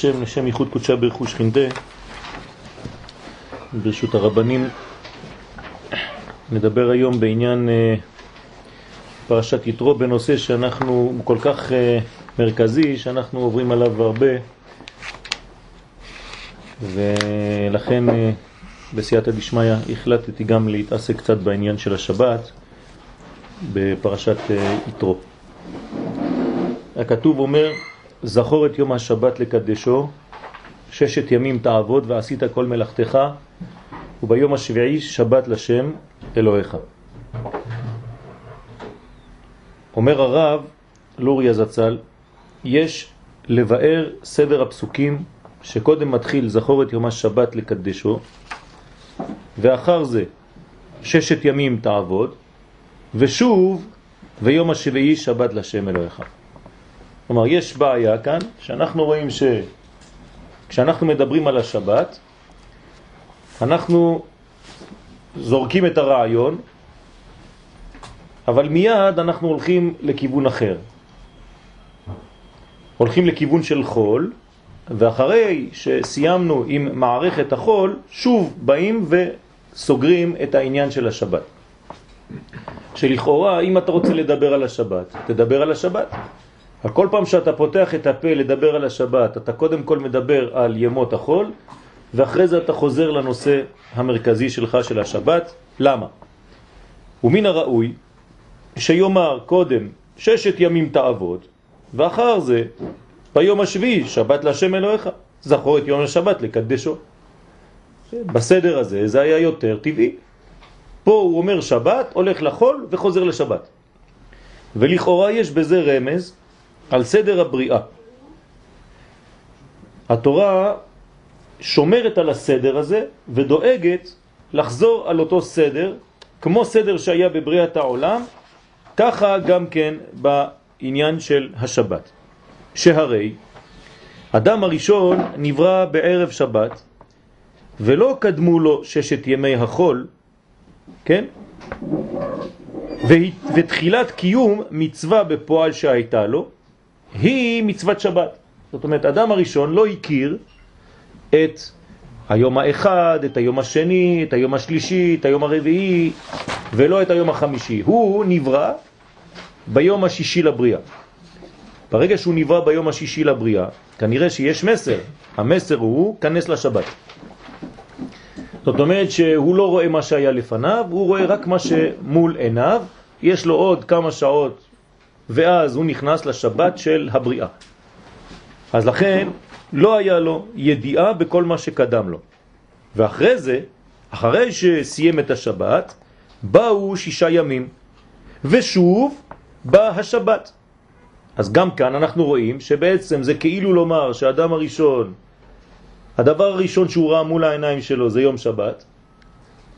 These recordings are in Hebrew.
השם, לשם ייחוד קודשה ברכו שכינתה, ברשות הרבנים, נדבר היום בעניין אה, פרשת יתרו בנושא שאנחנו, כל כך אה, מרכזי, שאנחנו עוברים עליו הרבה, ולכן אה, בסייעתא דשמיא החלטתי גם להתעסק קצת בעניין של השבת בפרשת יתרו. הכתוב אומר, זכור את יום השבת לקדשו, ששת ימים תעבוד ועשית כל מלאכתך, וביום השביעי שבת לשם אלוהיך. אומר הרב לוריה זצ"ל, יש לבאר סדר הפסוקים שקודם מתחיל זכור את יום השבת לקדשו, ואחר זה ששת ימים תעבוד, ושוב ויום השביעי שבת לשם אלוהיך. כלומר, יש בעיה כאן, שאנחנו רואים שכשאנחנו מדברים על השבת, אנחנו זורקים את הרעיון, אבל מיד אנחנו הולכים לכיוון אחר. הולכים לכיוון של חול, ואחרי שסיימנו עם מערכת החול, שוב באים וסוגרים את העניין של השבת. שלכאורה, אם אתה רוצה לדבר על השבת, תדבר על השבת. כל פעם שאתה פותח את הפה לדבר על השבת, אתה קודם כל מדבר על ימות החול, ואחרי זה אתה חוזר לנושא המרכזי שלך של השבת. למה? ומן הראוי שיומר קודם ששת ימים תעבוד, ואחר זה ביום השביעי שבת להשם אלוהיך. זכור את יום השבת לקדשו. בסדר הזה זה היה יותר טבעי. פה הוא אומר שבת, הולך לחול וחוזר לשבת. ולכאורה יש בזה רמז על סדר הבריאה. התורה שומרת על הסדר הזה ודואגת לחזור על אותו סדר, כמו סדר שהיה בבריאת העולם, ככה גם כן בעניין של השבת. שהרי אדם הראשון נברא בערב שבת ולא קדמו לו ששת ימי החול, כן? ותחילת קיום מצווה בפועל שהייתה לו, היא מצוות שבת. זאת אומרת, אדם הראשון לא הכיר את היום האחד, את היום השני, את היום השלישי, את היום הרביעי, ולא את היום החמישי. הוא נברא ביום השישי לבריאה. ברגע שהוא נברא ביום השישי לבריאה, כנראה שיש מסר. המסר הוא, כנס לשבת. זאת אומרת שהוא לא רואה מה שהיה לפניו, הוא רואה רק מה שמול עיניו, יש לו עוד כמה שעות ואז הוא נכנס לשבת של הבריאה. אז לכן לא היה לו ידיעה בכל מה שקדם לו. ואחרי זה, אחרי שסיים את השבת, באו שישה ימים, ושוב בא השבת. אז גם כאן אנחנו רואים שבעצם זה כאילו לומר שהאדם הראשון, הדבר הראשון שהוא ראה מול העיניים שלו זה יום שבת,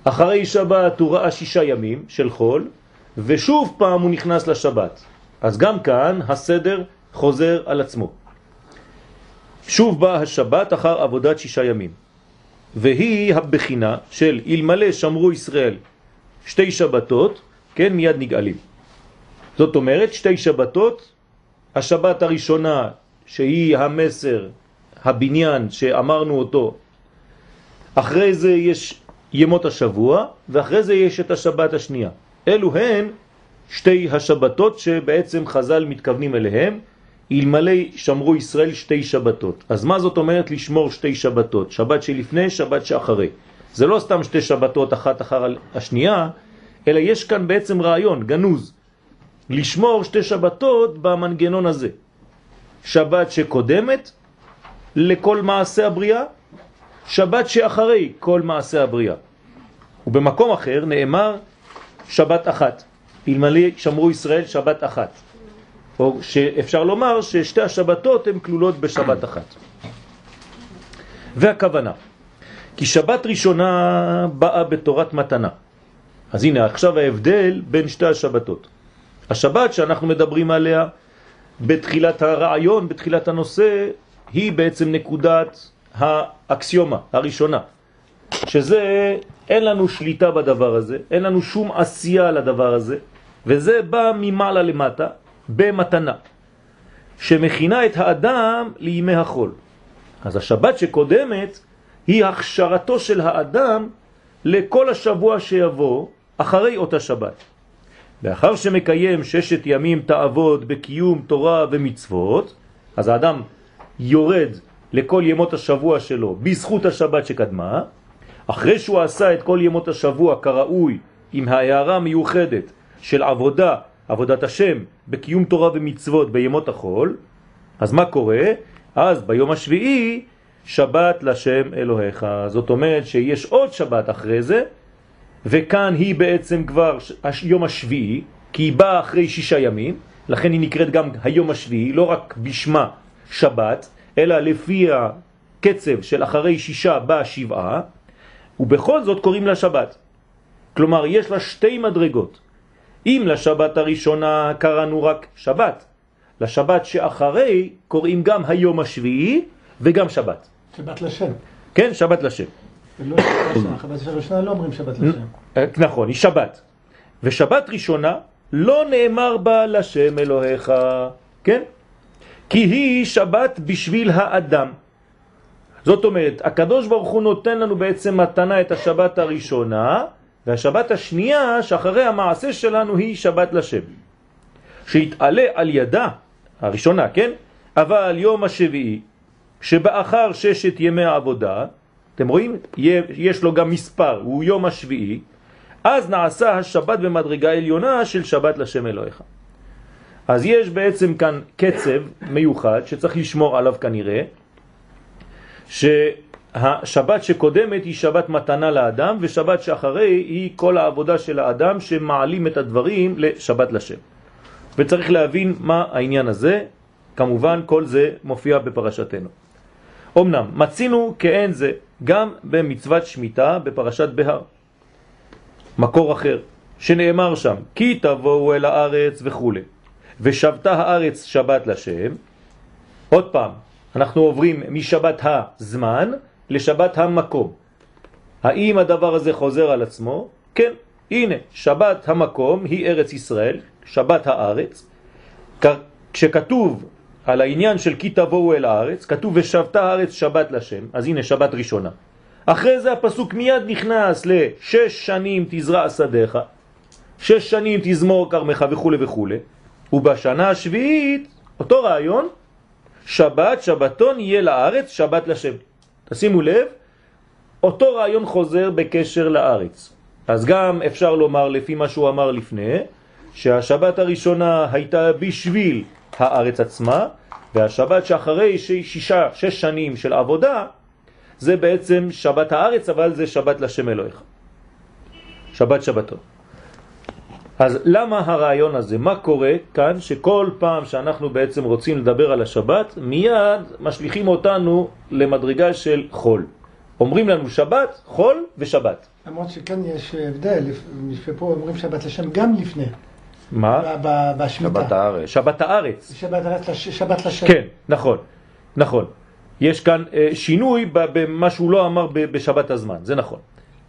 אחרי שבת הוא ראה שישה ימים של חול, ושוב פעם הוא נכנס לשבת. אז גם כאן הסדר חוזר על עצמו. שוב בא השבת אחר עבודת שישה ימים, והיא הבחינה של אלמלא שמרו ישראל שתי שבתות, כן, מיד נגאלים. זאת אומרת, שתי שבתות, השבת הראשונה שהיא המסר, הבניין שאמרנו אותו, אחרי זה יש ימות השבוע, ואחרי זה יש את השבת השנייה. אלו הן שתי השבתות שבעצם חז"ל מתכוונים אליהם, אלמלא שמרו ישראל שתי שבתות. אז מה זאת אומרת לשמור שתי שבתות? שבת שלפני, שבת שאחרי. זה לא סתם שתי שבתות אחת אחר השנייה, אלא יש כאן בעצם רעיון, גנוז, לשמור שתי שבתות במנגנון הזה. שבת שקודמת לכל מעשה הבריאה, שבת שאחרי כל מעשה הבריאה. ובמקום אחר נאמר שבת אחת. אלמלא שמרו ישראל שבת אחת. או שאפשר לומר ששתי השבתות הן כלולות בשבת אחת. והכוונה, כי שבת ראשונה באה בתורת מתנה. אז הנה עכשיו ההבדל בין שתי השבתות. השבת שאנחנו מדברים עליה בתחילת הרעיון, בתחילת הנושא, היא בעצם נקודת האקסיומה הראשונה, שזה אין לנו שליטה בדבר הזה, אין לנו שום עשייה לדבר הזה, וזה בא ממעלה למטה במתנה, שמכינה את האדם לימי החול. אז השבת שקודמת היא הכשרתו של האדם לכל השבוע שיבוא אחרי אותה שבת. לאחר שמקיים ששת ימים תעבוד בקיום תורה ומצוות, אז האדם יורד לכל ימות השבוע שלו בזכות השבת שקדמה, אחרי שהוא עשה את כל ימות השבוע כראוי עם ההערה מיוחדת של עבודה, עבודת השם, בקיום תורה ומצוות בימות החול, אז מה קורה? אז ביום השביעי שבת לשם אלוהיך. זאת אומרת שיש עוד שבת אחרי זה, וכאן היא בעצם כבר יום השביעי, כי היא באה אחרי שישה ימים, לכן היא נקראת גם היום השביעי, לא רק בשמה שבת, אלא לפי הקצב של אחרי שישה באה שבעה, ובכל זאת קוראים לה שבת. כלומר, יש לה שתי מדרגות. אם לשבת הראשונה קראנו רק שבת, לשבת שאחרי קוראים גם היום השביעי וגם שבת. שבת לשם. כן, שבת לשם. ולא שבת הראשונה לא אומרים שבת לשם. אה, נכון, היא שבת. ושבת ראשונה לא נאמר בה לשם אלוהיך, כן? כי היא שבת בשביל האדם. זאת אומרת, הקדוש ברוך הוא נותן לנו בעצם מתנה את השבת הראשונה, והשבת השנייה שאחרי המעשה שלנו היא שבת לשם. שהתעלה על ידה, הראשונה, כן? אבל יום השביעי, שבאחר ששת ימי העבודה, אתם רואים? יש לו גם מספר, הוא יום השביעי, אז נעשה השבת במדרגה עליונה של שבת לשם אלוהיך. אז יש בעצם כאן קצב מיוחד שצריך לשמור עליו כנראה, שהשבת שקודמת היא שבת מתנה לאדם, ושבת שאחרי היא כל העבודה של האדם שמעלים את הדברים לשבת לשם. וצריך להבין מה העניין הזה, כמובן כל זה מופיע בפרשתנו. אמנם, מצינו כאין זה גם במצוות שמיטה בפרשת בהר. מקור אחר, שנאמר שם, כי תבואו אל הארץ וכו'. ושבתה הארץ שבת לשם. עוד פעם, אנחנו עוברים משבת הזמן לשבת המקום. האם הדבר הזה חוזר על עצמו? כן, הנה, שבת המקום היא ארץ ישראל, שבת הארץ. כשכתוב על העניין של כי תבואו אל הארץ, כתוב ושבתה הארץ שבת לשם, אז הנה שבת ראשונה. אחרי זה הפסוק מיד נכנס לשש שנים תזרע שדיך, שש שנים תזמור כרמך וכו' וכו', ובשנה השביעית, אותו רעיון, שבת, שבתון יהיה לארץ, שבת לשם. תשימו לב, אותו רעיון חוזר בקשר לארץ. אז גם אפשר לומר לפי מה שהוא אמר לפני, שהשבת הראשונה הייתה בשביל הארץ עצמה, והשבת שאחרי שישה, שש שנים של עבודה, זה בעצם שבת הארץ, אבל זה שבת לשם אלוהיך. שבת שבתון. אז למה הרעיון הזה? מה קורה כאן שכל פעם שאנחנו בעצם רוצים לדבר על השבת, מיד משליכים אותנו למדרגה של חול. אומרים לנו שבת, חול ושבת. למרות שכאן יש הבדל, פה אומרים שבת לשם גם לפני. מה? בשמיטה. שבת הארץ. שבת הארץ. שבת הארץ, שבת לשם. כן, נכון, נכון. יש כאן אה, שינוי במה שהוא לא אמר בשבת הזמן, זה נכון.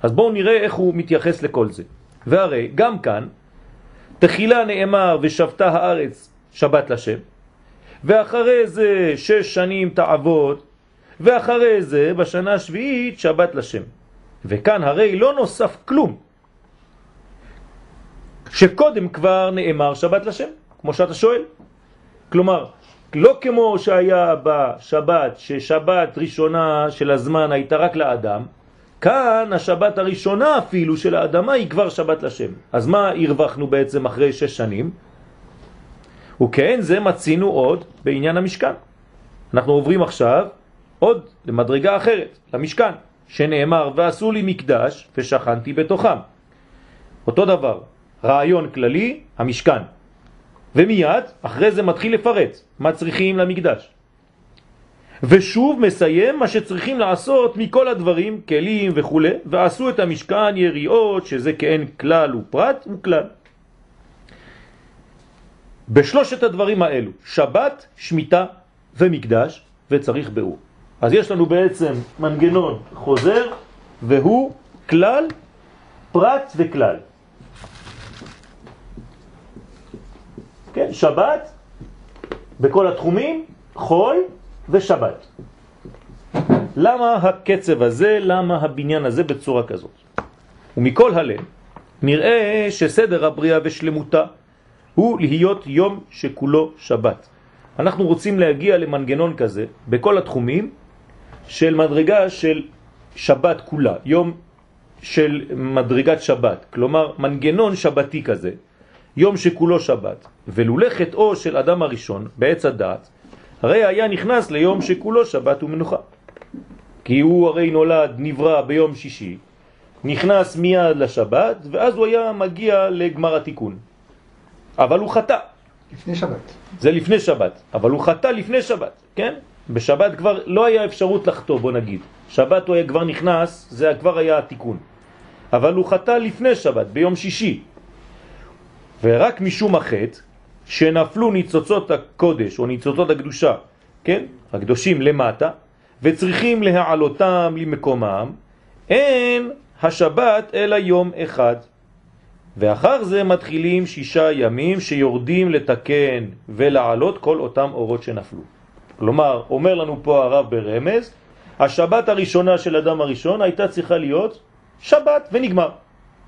אז בואו נראה איך הוא מתייחס לכל זה. והרי גם כאן, תחילה נאמר ושבתה הארץ שבת לשם, ואחרי זה שש שנים תעבוד, ואחרי זה בשנה השביעית שבת לשם. וכאן הרי לא נוסף כלום. שקודם כבר נאמר שבת לשם, כמו שאתה שואל. כלומר, לא כמו שהיה בשבת, ששבת ראשונה של הזמן הייתה רק לאדם, כאן השבת הראשונה אפילו של האדמה היא כבר שבת לשם. אז מה הרווחנו בעצם אחרי שש שנים? וכן זה מצינו עוד בעניין המשכן. אנחנו עוברים עכשיו עוד למדרגה אחרת, למשכן, שנאמר ועשו לי מקדש ושכנתי בתוכם. אותו דבר, רעיון כללי, המשכן. ומיד אחרי זה מתחיל לפרט מה צריכים למקדש. ושוב מסיים מה שצריכים לעשות מכל הדברים, כלים וכו', ועשו את המשכן יריעות, שזה כאין כלל ופרט וכלל. בשלושת הדברים האלו, שבת, שמיטה ומקדש, וצריך באור. אז יש לנו בעצם מנגנון חוזר, והוא כלל, פרט וכלל. כן, שבת בכל התחומים, חול ושבת. למה הקצב הזה, למה הבניין הזה בצורה כזאת? ומכל הלב נראה שסדר הבריאה ושלמותה הוא להיות יום שכולו שבת. אנחנו רוצים להגיע למנגנון כזה בכל התחומים של מדרגה של שבת כולה, יום של מדרגת שבת, כלומר מנגנון שבתי כזה, יום שכולו שבת, ולולא חטאו של אדם הראשון בעץ הדעת, הרי היה נכנס ליום שכולו שבת ומנוחה. כי הוא הרי נולד, נברא ביום שישי, נכנס מיד לשבת, ואז הוא היה מגיע לגמר התיקון. אבל הוא חטא. לפני שבת. זה לפני שבת, אבל הוא חטא לפני שבת, כן? בשבת כבר לא היה אפשרות לחטוא, בוא נגיד. שבת הוא היה כבר נכנס, זה כבר היה התיקון. אבל הוא חטא לפני שבת, ביום שישי. ורק משום החטא, שנפלו ניצוצות הקודש או ניצוצות הקדושה, כן? הקדושים למטה, וצריכים להעלותם למקומם, אין השבת אלא יום אחד. ואחר זה מתחילים שישה ימים שיורדים לתקן ולעלות כל אותם אורות שנפלו. כלומר, אומר לנו פה הרב ברמז, השבת הראשונה של אדם הראשון הייתה צריכה להיות שבת ונגמר.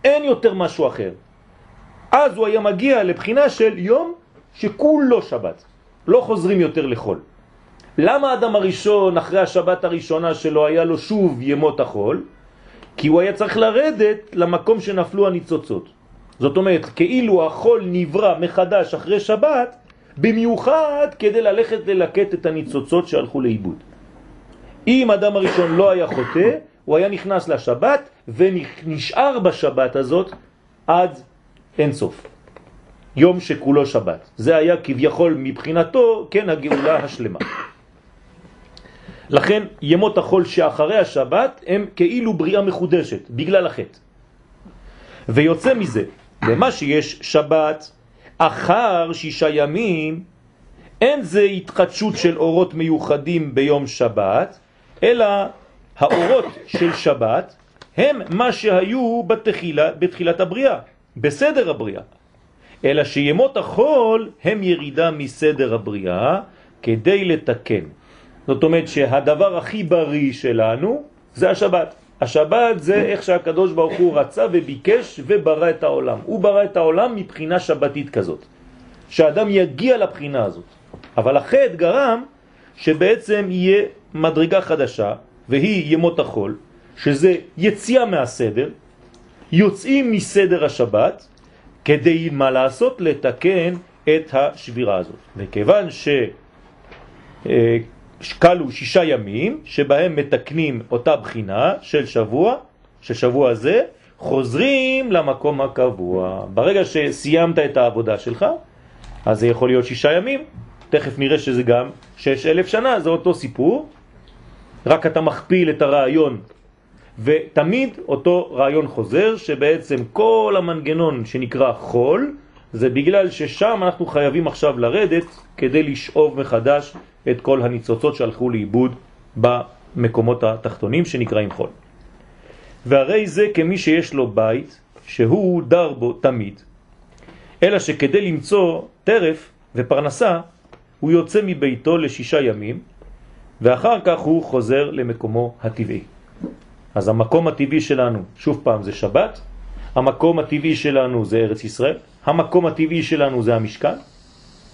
אין יותר משהו אחר. אז הוא היה מגיע לבחינה של יום שכולו שבת. לא חוזרים יותר לחול. למה אדם הראשון אחרי השבת הראשונה שלו היה לו שוב ימות החול? כי הוא היה צריך לרדת למקום שנפלו הניצוצות. זאת אומרת, כאילו החול נברא מחדש אחרי שבת, במיוחד כדי ללכת ללקט את הניצוצות שהלכו לאיבוד. אם אדם הראשון לא היה חוטא, הוא היה נכנס לשבת ונשאר בשבת הזאת עד אינסוף. יום שכולו שבת. זה היה כביכול מבחינתו, כן, הגאולה השלמה. לכן ימות החול שאחרי השבת הם כאילו בריאה מחודשת, בגלל החטא. ויוצא מזה, למה שיש שבת אחר שישה ימים, אין זה התחדשות של אורות מיוחדים ביום שבת, אלא האורות של שבת הם מה שהיו בתחילה, בתחילת הבריאה, בסדר הבריאה. אלא שימות החול הם ירידה מסדר הבריאה כדי לתקן. זאת אומרת שהדבר הכי בריא שלנו זה השבת. השבת זה איך שהקדוש ברוך הוא רצה וביקש וברא את העולם. הוא ברא את העולם מבחינה שבתית כזאת. שהאדם יגיע לבחינה הזאת. אבל החטא גרם שבעצם יהיה מדרגה חדשה, והיא ימות החול, שזה יציאה מהסדר, יוצאים מסדר השבת, כדי מה לעשות? לתקן את השבירה הזאת. וכיוון שקלו שישה ימים, שבהם מתקנים אותה בחינה של שבוע, של שבוע זה, חוזרים למקום הקבוע. ברגע שסיימת את העבודה שלך, אז זה יכול להיות שישה ימים, תכף נראה שזה גם שש אלף שנה, זה אותו סיפור, רק אתה מכפיל את הרעיון ותמיד אותו רעיון חוזר שבעצם כל המנגנון שנקרא חול זה בגלל ששם אנחנו חייבים עכשיו לרדת כדי לשאוב מחדש את כל הניצוצות שהלכו לאיבוד במקומות התחתונים שנקראים חול. והרי זה כמי שיש לו בית שהוא דר בו תמיד, אלא שכדי למצוא טרף ופרנסה הוא יוצא מביתו לשישה ימים ואחר כך הוא חוזר למקומו הטבעי. אז המקום הטבעי שלנו, שוב פעם, זה שבת, המקום הטבעי שלנו זה ארץ ישראל, המקום הטבעי שלנו זה המשכן,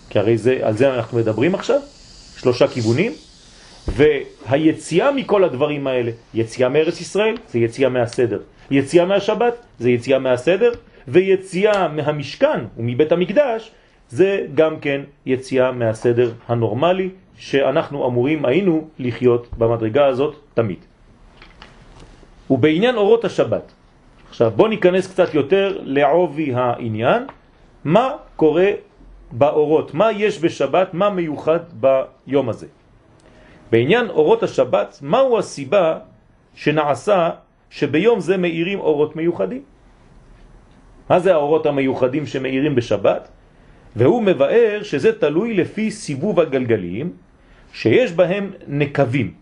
כי הרי זה, על זה אנחנו מדברים עכשיו, שלושה כיוונים, והיציאה מכל הדברים האלה, יציאה מארץ ישראל זה יציאה מהסדר, יציאה מהשבת זה יציאה מהסדר, ויציאה מהמשכן ומבית המקדש זה גם כן יציאה מהסדר הנורמלי שאנחנו אמורים היינו לחיות במדרגה הזאת תמיד. ובעניין אורות השבת, עכשיו בוא ניכנס קצת יותר לעובי העניין, מה קורה באורות, מה יש בשבת, מה מיוחד ביום הזה. בעניין אורות השבת, מהו הסיבה שנעשה שביום זה מאירים אורות מיוחדים? מה זה האורות המיוחדים שמאירים בשבת? והוא מבאר שזה תלוי לפי סיבוב הגלגלים שיש בהם נקבים.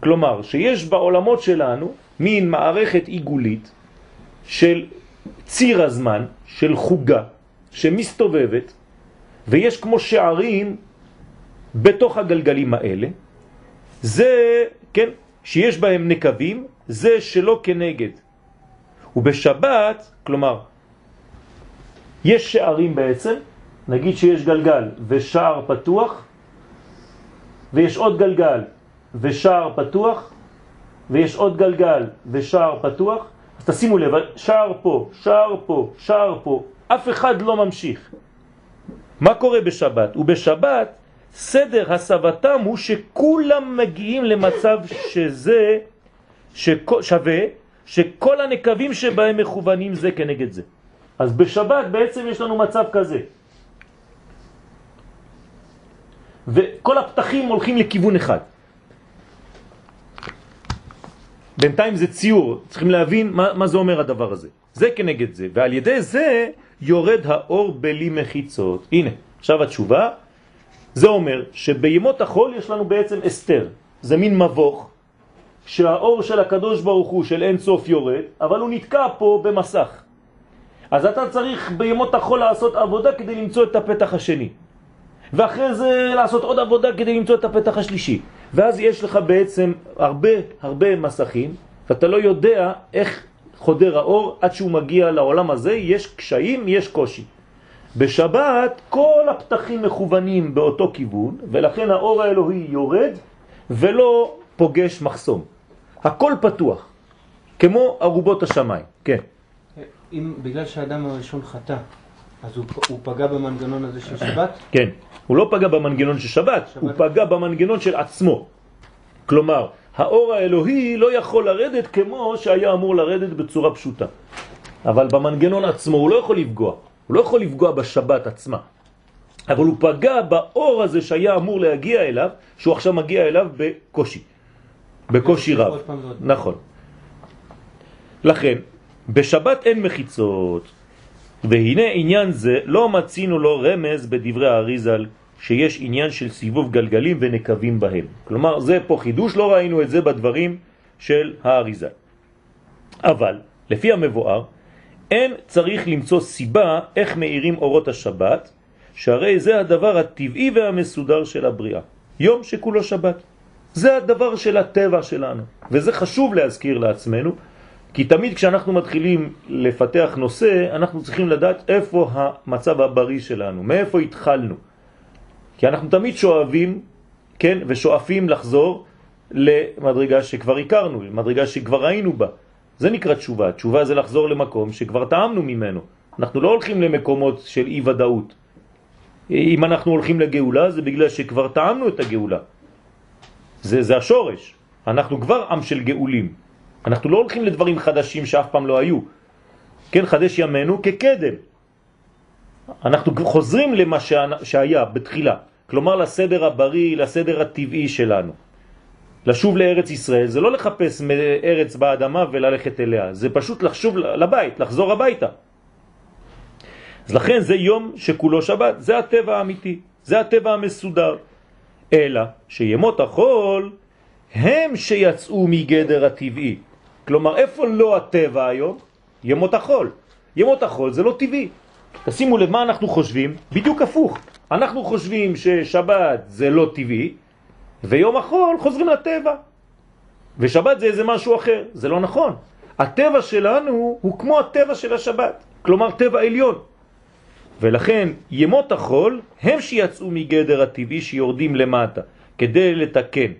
כלומר, שיש בעולמות שלנו מין מערכת עיגולית של ציר הזמן, של חוגה, שמסתובבת, ויש כמו שערים בתוך הגלגלים האלה. זה, כן, שיש בהם נקבים, זה שלא כנגד. ובשבת, כלומר, יש שערים בעצם, נגיד שיש גלגל ושער פתוח, ויש עוד גלגל ושער פתוח, ויש עוד גלגל ושער פתוח, אז תשימו לב, שער פה, שער פה, שער פה, אף אחד לא ממשיך. מה קורה בשבת? ובשבת סדר הסבתם הוא שכולם מגיעים למצב שזה שווה, שכל הנקבים שבהם מכוונים זה כנגד זה. אז בשבת בעצם יש לנו מצב כזה. וכל הפתחים הולכים לכיוון אחד. בינתיים זה ציור, צריכים להבין מה, מה זה אומר הדבר הזה. זה כנגד זה, ועל ידי זה יורד האור בלי מחיצות. הנה, עכשיו התשובה, זה אומר שבימות החול יש לנו בעצם אסתר, זה מין מבוך, שהאור של הקדוש ברוך הוא של אין סוף יורד, אבל הוא נתקע פה במסך. אז אתה צריך בימות החול לעשות עבודה כדי למצוא את הפתח השני. ואחרי זה לעשות עוד עבודה כדי למצוא את הפתח השלישי. ואז יש לך בעצם הרבה הרבה מסכים, ואתה לא יודע איך חודר האור עד שהוא מגיע לעולם הזה, יש קשיים, יש קושי. בשבת כל הפתחים מכוונים באותו כיוון, ולכן האור האלוהי יורד ולא פוגש מחסום. הכל פתוח, כמו ערובות השמיים. כן. אם בגלל שהאדם הראשון חטא, אז הוא, הוא פגע במנגנון הזה של שבת? כן, הוא לא פגע במנגנון של שבת, שבת, הוא פגע במנגנון של עצמו. כלומר, האור האלוהי לא יכול לרדת כמו שהיה אמור לרדת בצורה פשוטה. אבל במנגנון עצמו הוא לא יכול לפגוע, הוא לא יכול לפגוע בשבת עצמה. אבל הוא פגע באור הזה שהיה אמור להגיע אליו, שהוא עכשיו מגיע אליו בקושי, בקושי רב. נכון. לכן, בשבת אין מחיצות, והנה עניין זה לא מצינו לו רמז בדברי האריזל שיש עניין של סיבוב גלגלים ונקבים בהם. כלומר, זה פה חידוש, לא ראינו את זה בדברים של האריזל. אבל, לפי המבואר, אין צריך למצוא סיבה איך מאירים אורות השבת, שהרי זה הדבר הטבעי והמסודר של הבריאה. יום שכולו שבת. זה הדבר של הטבע שלנו, וזה חשוב להזכיר לעצמנו, כי תמיד כשאנחנו מתחילים לפתח נושא, אנחנו צריכים לדעת איפה המצב הבריא שלנו, מאיפה התחלנו. כי אנחנו תמיד שואבים, כן, ושואפים לחזור למדרגה שכבר הכרנו, למדרגה שכבר היינו בה. זה נקרא תשובה. תשובה זה לחזור למקום שכבר טעמנו ממנו. אנחנו לא הולכים למקומות של אי ודאות. אם אנחנו הולכים לגאולה זה בגלל שכבר טעמנו את הגאולה. זה, זה השורש. אנחנו כבר עם של גאולים. אנחנו לא הולכים לדברים חדשים שאף פעם לא היו. כן, חדש ימינו כקדם. אנחנו חוזרים למה שהיה בתחילה, כלומר לסדר הבריא, לסדר הטבעי שלנו. לשוב לארץ ישראל זה לא לחפש ארץ באדמה וללכת אליה, זה פשוט לחשוב לבית, לחזור הביתה. אז לכן זה יום שכולו שבת, זה הטבע האמיתי, זה הטבע המסודר. אלא שימות החול הם שיצאו מגדר הטבעי. כלומר, איפה לא הטבע היום? ימות החול. ימות החול זה לא טבעי. תשימו לב מה אנחנו חושבים, בדיוק הפוך. אנחנו חושבים ששבת זה לא טבעי, ויום החול חוזרים לטבע. ושבת זה איזה משהו אחר, זה לא נכון. הטבע שלנו הוא כמו הטבע של השבת, כלומר טבע עליון. ולכן ימות החול הם שיצאו מגדר הטבעי שיורדים למטה, כדי לתקן.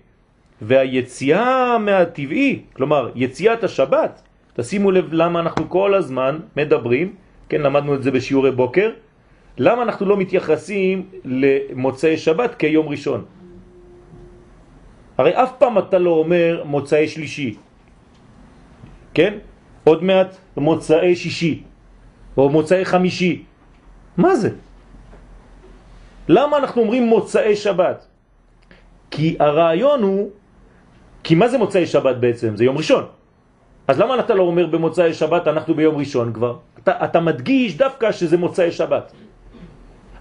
והיציאה מהטבעי, כלומר יציאת השבת, תשימו לב למה אנחנו כל הזמן מדברים, כן למדנו את זה בשיעורי בוקר, למה אנחנו לא מתייחסים למוצאי שבת כיום ראשון? הרי אף פעם אתה לא אומר מוצאי שלישי, כן? עוד מעט מוצאי שישי, או מוצאי חמישי. מה זה? למה אנחנו אומרים מוצאי שבת? כי הרעיון הוא, כי מה זה מוצאי שבת בעצם? זה יום ראשון. אז למה אתה לא אומר במוצאי שבת אנחנו ביום ראשון כבר? אתה, אתה מדגיש דווקא שזה מוצאי שבת.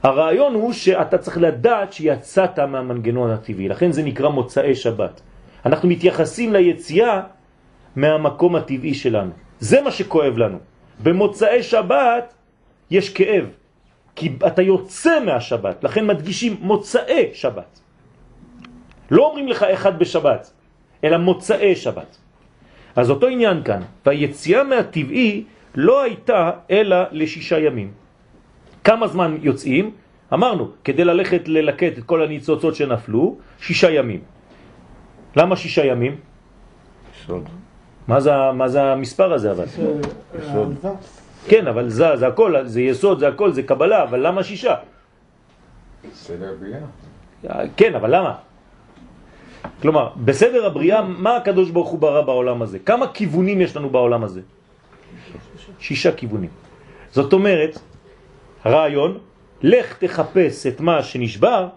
הרעיון הוא שאתה צריך לדעת שיצאת מהמנגנון הטבעי, לכן זה נקרא מוצאי שבת. אנחנו מתייחסים ליציאה מהמקום הטבעי שלנו. זה מה שכואב לנו. במוצאי שבת יש כאב, כי אתה יוצא מהשבת, לכן מדגישים מוצאי שבת. לא אומרים לך אחד בשבת, אלא מוצאי שבת. אז אותו עניין כאן, והיציאה מהטבעי לא הייתה אלא לשישה ימים. כמה זמן יוצאים? אמרנו, כדי ללכת ללקט את כל הניצוצות שנפלו, שישה ימים. למה שישה ימים? סוד. מה זה, מה זה המספר הזה אבל? יסוד. אה, כן, אבל זה, זה הכל, זה יסוד, זה הכל, זה קבלה, אבל למה שישה? סדר בריאה. כן, אבל למה? כלומר, בסדר הבריאה, מה הקדוש ברוך הוא ברא בעולם הזה? כמה כיוונים יש לנו בעולם הזה? שישה כיוונים. זאת אומרת, הרעיון, לך תחפש את מה שנשבר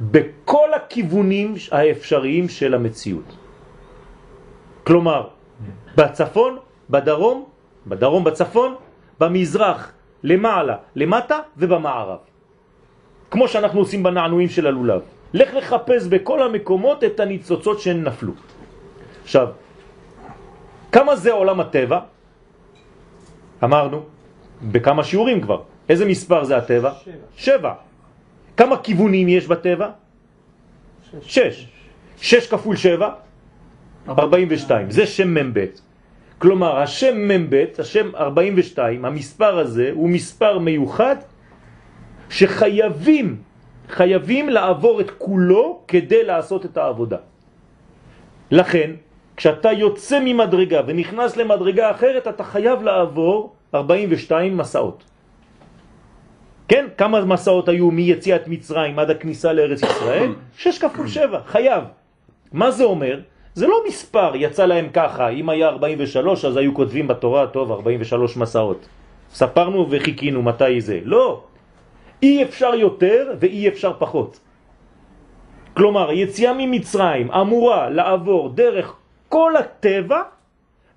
בכל הכיוונים האפשריים של המציאות. כלומר, בצפון, בדרום, בדרום בצפון, במזרח, למעלה, למטה ובמערב. כמו שאנחנו עושים בנענועים של הלולב. לך לחפש בכל המקומות את הניצוצות שנפלו. עכשיו, כמה זה עולם הטבע? אמרנו, בכמה שיעורים כבר. איזה מספר זה הטבע? שבע. שבע. כמה כיוונים יש בטבע? שש. שש כפול שבע? 42. זה שם מ"ב. כלומר, השם מ"ב, השם 42, המספר הזה הוא מספר מיוחד שחייבים, חייבים לעבור את כולו כדי לעשות את העבודה. לכן, כשאתה יוצא ממדרגה ונכנס למדרגה אחרת, אתה חייב לעבור 42 מסעות. כן? כמה מסעות היו מיציאת מצרים עד הכניסה לארץ ישראל? שש כפול שבע, חייב. מה זה אומר? זה לא מספר, יצא להם ככה, אם היה 43 אז היו כותבים בתורה, טוב, 43 מסעות. ספרנו וחיכינו מתי זה. לא, אי אפשר יותר ואי אפשר פחות. כלומר, יציאה ממצרים אמורה לעבור דרך כל הטבע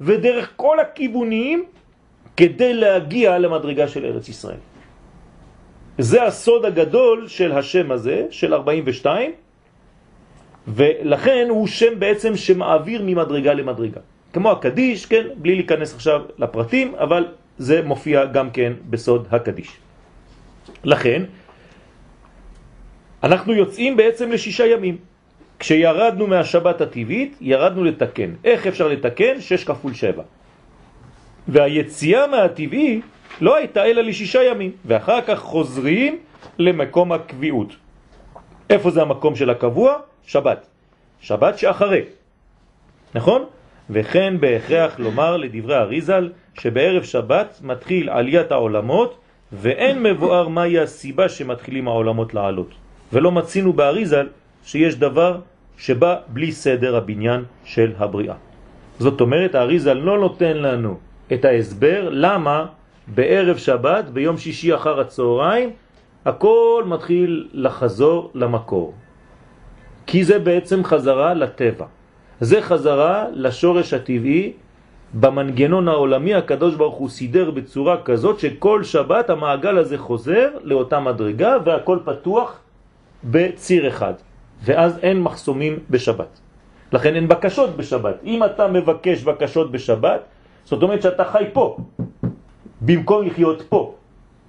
ודרך כל הכיוונים כדי להגיע למדרגה של ארץ ישראל. זה הסוד הגדול של השם הזה, של 42, ולכן הוא שם בעצם שמעביר ממדרגה למדרגה. כמו הקדיש, כן, בלי להיכנס עכשיו לפרטים, אבל זה מופיע גם כן בסוד הקדיש. לכן, אנחנו יוצאים בעצם לשישה ימים. כשירדנו מהשבת הטבעית, ירדנו לתקן. איך אפשר לתקן? שש כפול שבע. והיציאה מהטבעי לא הייתה אלא לשישה ימים, ואחר כך חוזרים למקום הקביעות. איפה זה המקום של הקבוע? שבת. שבת שאחרי. נכון? וכן בהכרח לומר לדברי אריזל שבערב שבת מתחיל עליית העולמות ואין מבואר מהי הסיבה שמתחילים העולמות לעלות. ולא מצינו באריזל שיש דבר שבא בלי סדר הבניין של הבריאה. זאת אומרת, האריזל לא נותן לנו את ההסבר למה בערב שבת, ביום שישי אחר הצהריים, הכל מתחיל לחזור למקור. כי זה בעצם חזרה לטבע. זה חזרה לשורש הטבעי במנגנון העולמי הקדוש ברוך הוא סידר בצורה כזאת שכל שבת המעגל הזה חוזר לאותה מדרגה והכל פתוח בציר אחד. ואז אין מחסומים בשבת. לכן אין בקשות בשבת. אם אתה מבקש בקשות בשבת, זאת אומרת שאתה חי פה, במקום לחיות פה.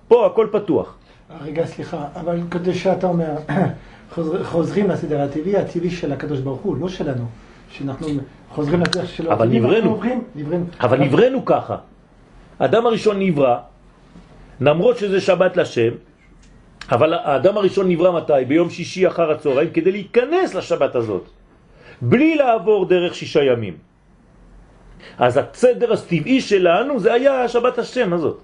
פה הכל פתוח. רגע, סליחה, אבל כדי שאתה אומר, חוזר- חוזרים לסדר הטבעי, הטבעי של הקדוש ברוך הוא, לא שלנו. שאנחנו חוזרים לדרך שלו. אבל נבראנו. ואנחנו עוברים, נבראנו. אבל נבראנו ככה. האדם הראשון נברא, למרות שזה שבת לשם, אבל האדם הראשון נברא מתי? ביום שישי אחר הצהריים, כדי להיכנס לשבת הזאת, בלי לעבור דרך שישה ימים. אז הסדר הטבעי שלנו זה היה שבת השם הזאת.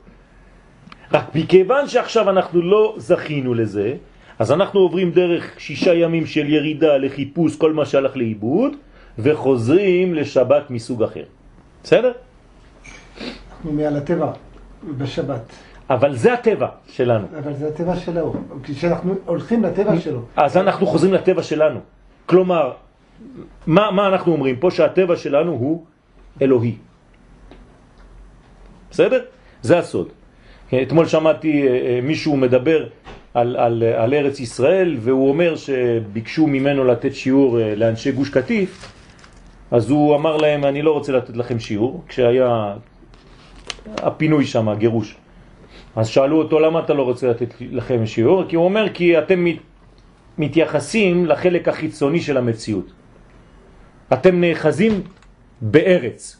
רק מכיוון שעכשיו אנחנו לא זכינו לזה, אז אנחנו עוברים דרך שישה ימים של ירידה לחיפוש כל מה שהלך לאיבוד, וחוזרים לשבת מסוג אחר. בסדר? אנחנו מעל הטבע, בשבת. אבל זה הטבע שלנו. אבל זה הטבע שלו. כשאנחנו הולכים לטבע שלו. אז אנחנו חוזרים לטבע שלנו. כלומר, מה, מה אנחנו אומרים פה? שהטבע שלנו הוא אלוהי. בסדר? זה הסוד. אתמול שמעתי אה, אה, מישהו מדבר על, על, על ארץ ישראל, והוא אומר שביקשו ממנו לתת שיעור אה, לאנשי גוש קטיף, אז הוא אמר להם, אני לא רוצה לתת לכם שיעור, כשהיה הפינוי שם, הגירוש. אז שאלו אותו, למה אתה לא רוצה לתת לכם שיעור? כי הוא אומר, כי אתם מת- מתייחסים לחלק החיצוני של המציאות. אתם נאחזים בארץ,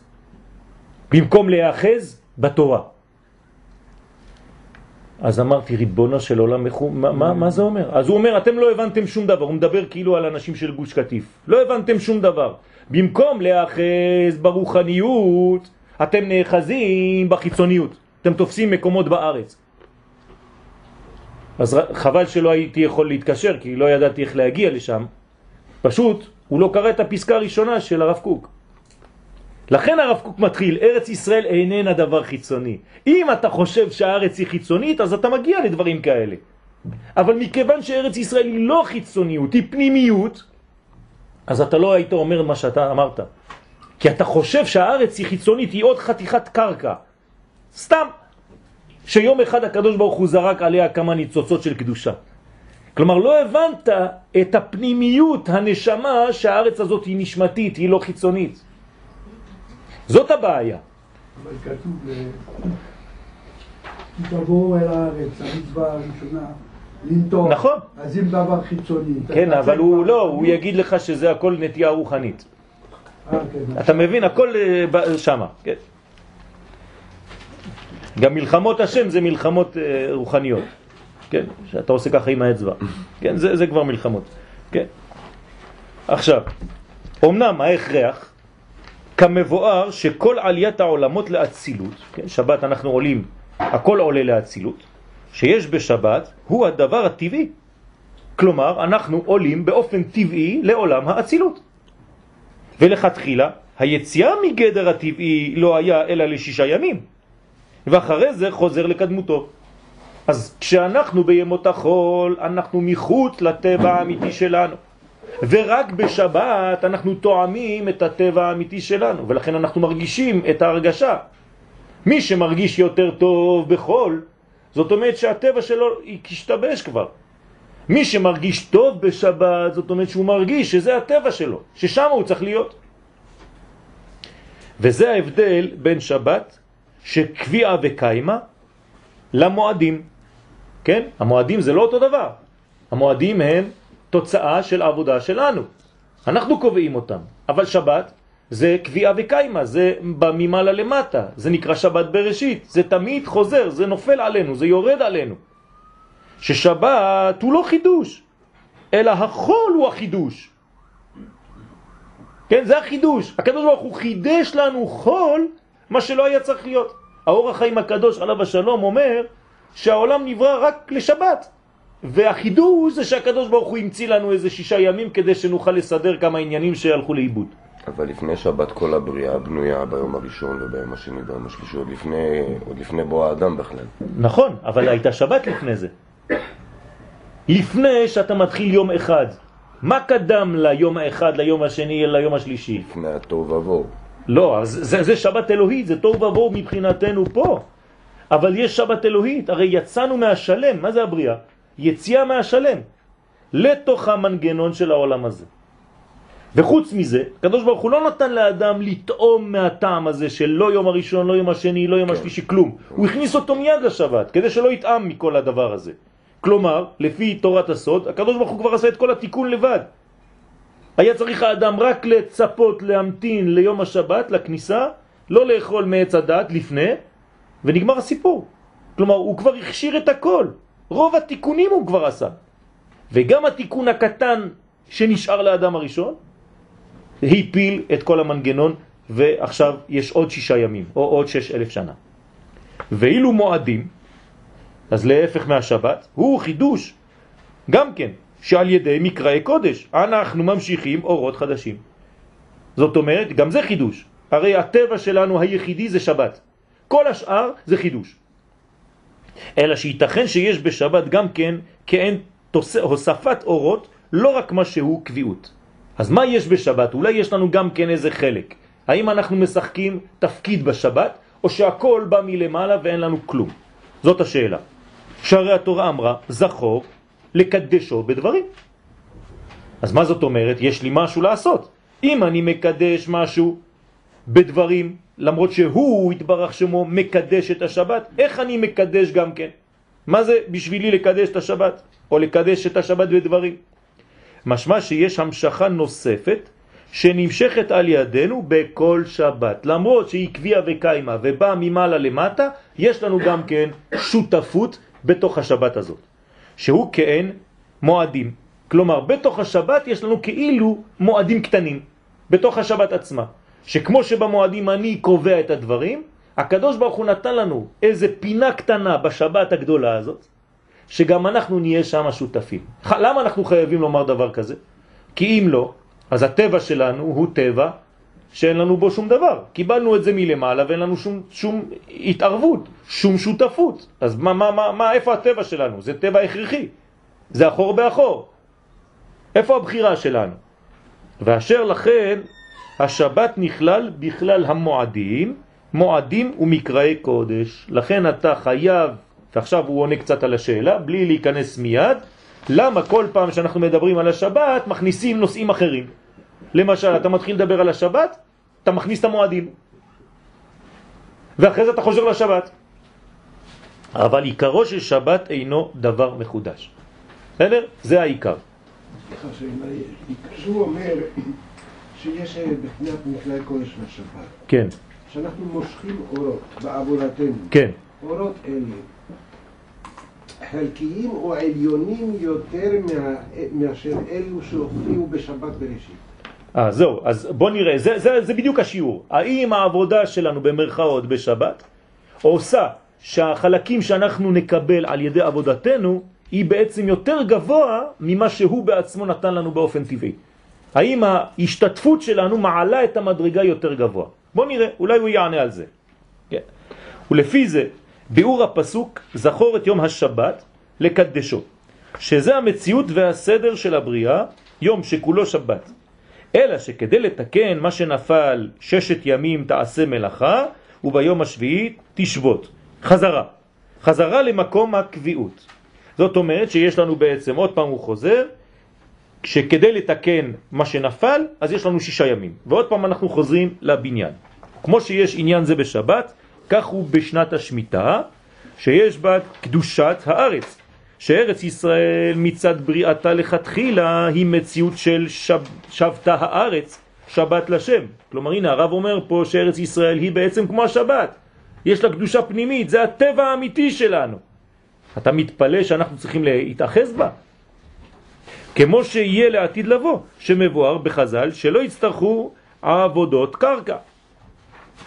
במקום להיאחז בתורה. אז אמרתי, ריבונו של עולם, מה, מה, מה זה אומר? אז הוא אומר, אתם לא הבנתם שום דבר, הוא מדבר כאילו על אנשים של גוש קטיף. לא הבנתם שום דבר. במקום להיאחז ברוחניות, אתם נאחזים בחיצוניות. אתם תופסים מקומות בארץ. אז חבל שלא הייתי יכול להתקשר, כי לא ידעתי איך להגיע לשם. פשוט, הוא לא קרא את הפסקה הראשונה של הרב קוק. לכן הרב קוק מתחיל, ארץ ישראל איננה דבר חיצוני. אם אתה חושב שהארץ היא חיצונית, אז אתה מגיע לדברים כאלה. אבל מכיוון שארץ ישראל היא לא חיצוניות, היא פנימיות, אז אתה לא היית אומר מה שאתה אמרת. כי אתה חושב שהארץ היא חיצונית, היא עוד חתיכת קרקע. סתם. שיום אחד הקדוש ברוך הוא זרק עליה כמה ניצוצות של קדושה. כלומר, לא הבנת את הפנימיות, הנשמה, שהארץ הזאת היא נשמתית, היא לא חיצונית. זאת הבעיה. אבל כתוב, תבואו אל הארץ, המצווה הראשונה, לנטור. נכון. אז אם דבר חיצוני. כן, אבל הוא. לא, הוא יגיד לך שזה הכל נטייה רוחנית. אה, כן. אתה מבין, הכל אה, שמה, כן. גם מלחמות השם זה מלחמות אה, רוחניות, כן, שאתה עושה ככה עם האצבע, כן, זה, זה כבר מלחמות, כן. עכשיו, אמנם ההכרח כמבואר שכל עליית העולמות לאצילות, כן, שבת אנחנו עולים, הכל עולה לאצילות, שיש בשבת הוא הדבר הטבעי. כלומר, אנחנו עולים באופן טבעי לעולם האצילות. ולכתחילה, היציאה מגדר הטבעי לא היה אלא לשישה ימים, ואחרי זה חוזר לקדמותו. אז כשאנחנו בימות החול, אנחנו מחוץ לטבע האמיתי שלנו. ורק בשבת אנחנו תואמים את הטבע האמיתי שלנו, ולכן אנחנו מרגישים את ההרגשה. מי שמרגיש יותר טוב בחול, זאת אומרת שהטבע שלו השתבש כבר. מי שמרגיש טוב בשבת, זאת אומרת שהוא מרגיש שזה הטבע שלו, ששם הוא צריך להיות. וזה ההבדל בין שבת שקביעה וקיימה למועדים. כן? המועדים זה לא אותו דבר. המועדים הם תוצאה של עבודה שלנו. אנחנו קובעים אותם. אבל שבת זה קביעה וקיימה, זה בממעלה למטה. זה נקרא שבת בראשית. זה תמיד חוזר, זה נופל עלינו, זה יורד עלינו. ששבת הוא לא חידוש, אלא החול הוא החידוש. כן, זה החידוש. הקדוש ברוך הוא חידש לנו חול, מה שלא היה צריך להיות. האור החיים הקדוש עליו השלום אומר שהעולם נברא רק לשבת. והחידוש זה שהקדוש ברוך הוא המציא לנו איזה שישה ימים כדי שנוכל לסדר כמה עניינים שהלכו לאיבוד. אבל לפני שבת כל הבריאה בנויה ביום הראשון וביום השני וביום השלישי, עוד לפני, עוד לפני בוא האדם בכלל. נכון, אבל הייתה שבת לפני זה. לפני שאתה מתחיל יום אחד, מה קדם ליום האחד, ליום השני, ליום השלישי? לפני התוהו ובוהו. לא, אז זה, זה שבת אלוהית, זה טוב ובואו מבחינתנו פה. אבל יש שבת אלוהית, הרי יצאנו מהשלם, מה זה הבריאה? יציאה מהשלם, לתוך המנגנון של העולם הזה. וחוץ מזה, הקדוש ברוך הוא לא נתן לאדם לטעום מהטעם הזה של לא יום הראשון, לא יום השני, לא יום השלישי, כלום. הוא הכניס אותו מיד לשבת, כדי שלא יטעם מכל הדבר הזה. כלומר, לפי תורת הסוד, הקדוש ברוך הוא כבר עשה את כל התיקון לבד. היה צריך האדם רק לצפות, להמתין ליום השבת, לכניסה, לא לאכול מעץ הדת לפני, ונגמר הסיפור. כלומר, הוא כבר הכשיר את הכל. רוב התיקונים הוא כבר עשה. וגם התיקון הקטן שנשאר לאדם הראשון, הפיל את כל המנגנון, ועכשיו יש עוד שישה ימים, או עוד שש אלף שנה. ואילו מועדים, אז להפך מהשבת, הוא חידוש, גם כן, שעל ידי מקראי קודש אנחנו ממשיכים אורות חדשים. זאת אומרת, גם זה חידוש. הרי הטבע שלנו היחידי זה שבת. כל השאר זה חידוש. אלא שייתכן שיש בשבת גם כן כאין תוס... הוספת אורות, לא רק מה שהוא קביעות. אז מה יש בשבת? אולי יש לנו גם כן איזה חלק. האם אנחנו משחקים תפקיד בשבת, או שהכל בא מלמעלה ואין לנו כלום? זאת השאלה. שהרי התורה אמרה, זכור לקדשו בדברים. אז מה זאת אומרת? יש לי משהו לעשות. אם אני מקדש משהו בדברים, למרות שהוא התברך שמו מקדש את השבת, איך אני מקדש גם כן? מה זה בשבילי לקדש את השבת? או לקדש את השבת בדברים? משמע שיש המשכה נוספת שנמשכת על ידינו בכל שבת. למרות שהיא קביעה וקיימה ובאה ממעלה למטה, יש לנו גם כן שותפות בתוך השבת הזאת, שהוא כאין מועדים. כלומר, בתוך השבת יש לנו כאילו מועדים קטנים, בתוך השבת עצמה. שכמו שבמועדים אני קובע את הדברים, הקדוש ברוך הוא נתן לנו איזה פינה קטנה בשבת הגדולה הזאת, שגם אנחנו נהיה שם שותפים. למה אנחנו חייבים לומר דבר כזה? כי אם לא, אז הטבע שלנו הוא טבע שאין לנו בו שום דבר. קיבלנו את זה מלמעלה ואין לנו שום, שום התערבות, שום שותפות. אז מה, מה, מה, מה, איפה הטבע שלנו? זה טבע הכרחי. זה אחור באחור. איפה הבחירה שלנו? ואשר לכן השבת נכלל בכלל המועדים, מועדים ומקראי קודש. לכן אתה חייב, ועכשיו הוא עונה קצת על השאלה, בלי להיכנס מיד, למה כל פעם שאנחנו מדברים על השבת מכניסים נושאים אחרים. למשל, אתה מתחיל לדבר על השבת, אתה מכניס את המועדים. ואחרי זה אתה חוזר לשבת. אבל עיקרו של שבת אינו דבר מחודש. בסדר? זה העיקר. סליחה שאלה. כשהוא אומר שיש בחינת מכלל קודש לשבת, כן, שאנחנו מושכים אורות בעבודתנו, כן. אורות אלה חלקיים או עליונים יותר מאשר אלו שהופיעו בשבת בראשית. אה, זהו, אז בוא נראה, זה, זה, זה בדיוק השיעור. האם העבודה שלנו במרכאות בשבת עושה שהחלקים שאנחנו נקבל על ידי עבודתנו היא בעצם יותר גבוה ממה שהוא בעצמו נתן לנו באופן טבעי. האם ההשתתפות שלנו מעלה את המדרגה יותר גבוה? בוא נראה, אולי הוא יענה על זה. כן. ולפי זה, ביאור הפסוק זכור את יום השבת לקדשו, שזה המציאות והסדר של הבריאה, יום שכולו שבת. אלא שכדי לתקן מה שנפל ששת ימים תעשה מלאכה, וביום השביעי תשבות. חזרה. חזרה למקום הקביעות. זאת אומרת שיש לנו בעצם, עוד פעם הוא חוזר, שכדי לתקן מה שנפל, אז יש לנו שישה ימים. ועוד פעם אנחנו חוזרים לבניין. כמו שיש עניין זה בשבת, כך הוא בשנת השמיטה, שיש בה קדושת הארץ. שארץ ישראל מצד בריאתה לכתחילה היא מציאות של שב, שבתה הארץ, שבת לשם. כלומר הנה הרב אומר פה שארץ ישראל היא בעצם כמו השבת. יש לה קדושה פנימית, זה הטבע האמיתי שלנו. אתה מתפלא שאנחנו צריכים להתאחז בה? כמו שיהיה לעתיד לבוא, שמבואר בחז"ל שלא יצטרכו עבודות קרקע.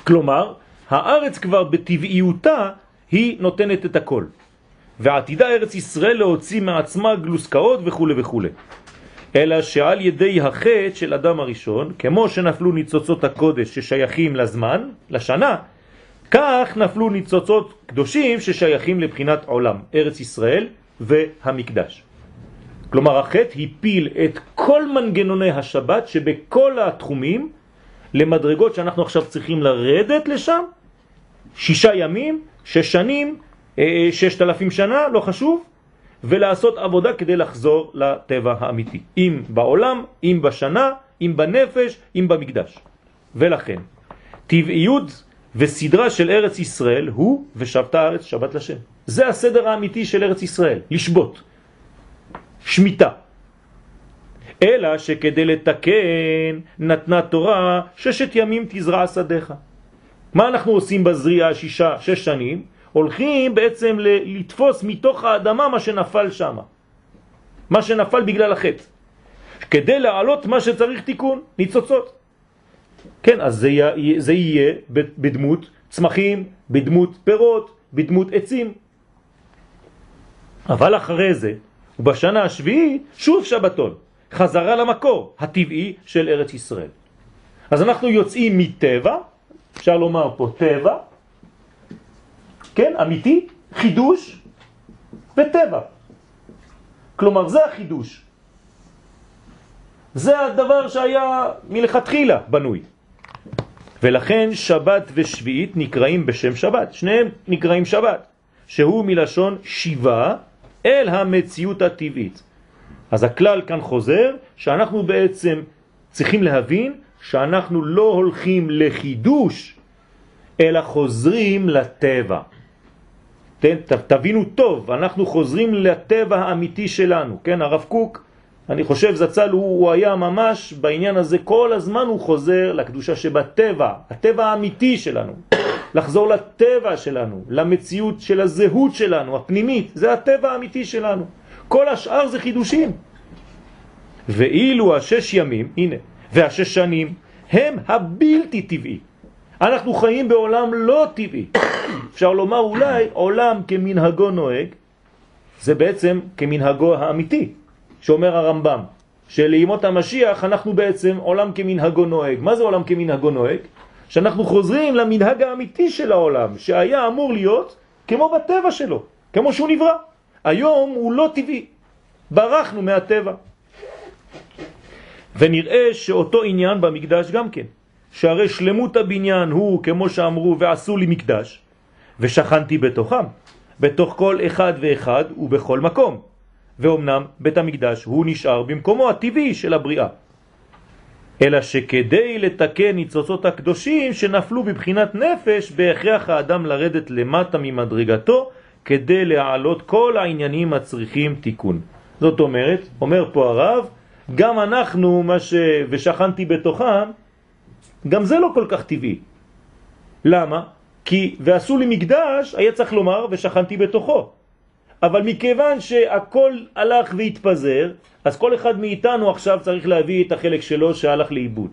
כלומר, הארץ כבר בטבעיותה היא נותנת את הכל. ועתידה ארץ ישראל להוציא מעצמה גלוסקאות וכו' וכו'. אלא שעל ידי החטא של אדם הראשון, כמו שנפלו ניצוצות הקודש ששייכים לזמן, לשנה, כך נפלו ניצוצות קדושים ששייכים לבחינת עולם, ארץ ישראל והמקדש. כלומר החטא הפיל את כל מנגנוני השבת שבכל התחומים למדרגות שאנחנו עכשיו צריכים לרדת לשם, שישה ימים, שש שנים, אה, ששת אלפים שנה, לא חשוב, ולעשות עבודה כדי לחזור לטבע האמיתי. אם בעולם, אם בשנה, אם בנפש, אם במקדש. ולכן, טבעיות וסדרה של ארץ ישראל הוא ושבת הארץ שבת לשם. זה הסדר האמיתי של ארץ ישראל, לשבות, שמיטה. אלא שכדי לתקן נתנה תורה ששת ימים תזרע שדיך. מה אנחנו עושים בזריעה שישה, שש שנים? הולכים בעצם לתפוס מתוך האדמה מה שנפל שם. מה שנפל בגלל החטא. כדי להעלות מה שצריך תיקון, ניצוצות. כן, אז זה, זה יהיה בדמות צמחים, בדמות פירות, בדמות עצים. אבל אחרי זה, ובשנה השביעית, שוב שבתון, חזרה למקור הטבעי של ארץ ישראל. אז אנחנו יוצאים מטבע, אפשר לומר פה טבע, כן, אמיתי, חידוש וטבע. כלומר, זה החידוש. זה הדבר שהיה מלכתחילה בנוי. ולכן שבת ושביעית נקראים בשם שבת, שניהם נקראים שבת, שהוא מלשון שיבה אל המציאות הטבעית. אז הכלל כאן חוזר שאנחנו בעצם צריכים להבין שאנחנו לא הולכים לחידוש, אלא חוזרים לטבע. תבינו טוב, אנחנו חוזרים לטבע האמיתי שלנו, כן? הרב קוק אני חושב זצ"ל הוא, הוא היה ממש בעניין הזה, כל הזמן הוא חוזר לקדושה שבטבע, הטבע האמיתי שלנו. לחזור לטבע שלנו, למציאות של הזהות שלנו, הפנימית, זה הטבע האמיתי שלנו. כל השאר זה חידושים. ואילו השש ימים, הנה, והשש שנים, הם הבלתי טבעי. אנחנו חיים בעולם לא טבעי. אפשר לומר אולי עולם כמנהגו נוהג, זה בעצם כמנהגו האמיתי, שאומר הרמב"ם, שלימות המשיח אנחנו בעצם עולם כמנהגו נוהג. מה זה עולם כמנהגו נוהג? שאנחנו חוזרים למנהג האמיתי של העולם, שהיה אמור להיות כמו בטבע שלו, כמו שהוא נברא. היום הוא לא טבעי, ברחנו מהטבע. ונראה שאותו עניין במקדש גם כן, שהרי שלמות הבניין הוא, כמו שאמרו, ועשו לי מקדש, ושכנתי בתוכם, בתוך כל אחד ואחד ובכל מקום. ואומנם בית המקדש הוא נשאר במקומו הטבעי של הבריאה. אלא שכדי לתקן ניצוצות הקדושים שנפלו בבחינת נפש, בהכרח האדם לרדת למטה ממדרגתו, כדי להעלות כל העניינים הצריכים תיקון. זאת אומרת, אומר פה הרב, גם אנחנו, מה ש... ושכנתי בתוכם, גם זה לא כל כך טבעי. למה? כי ועשו לי מקדש, היה צריך לומר, ושכנתי בתוכו. אבל מכיוון שהכל הלך והתפזר, אז כל אחד מאיתנו עכשיו צריך להביא את החלק שלו שהלך לאיבוד.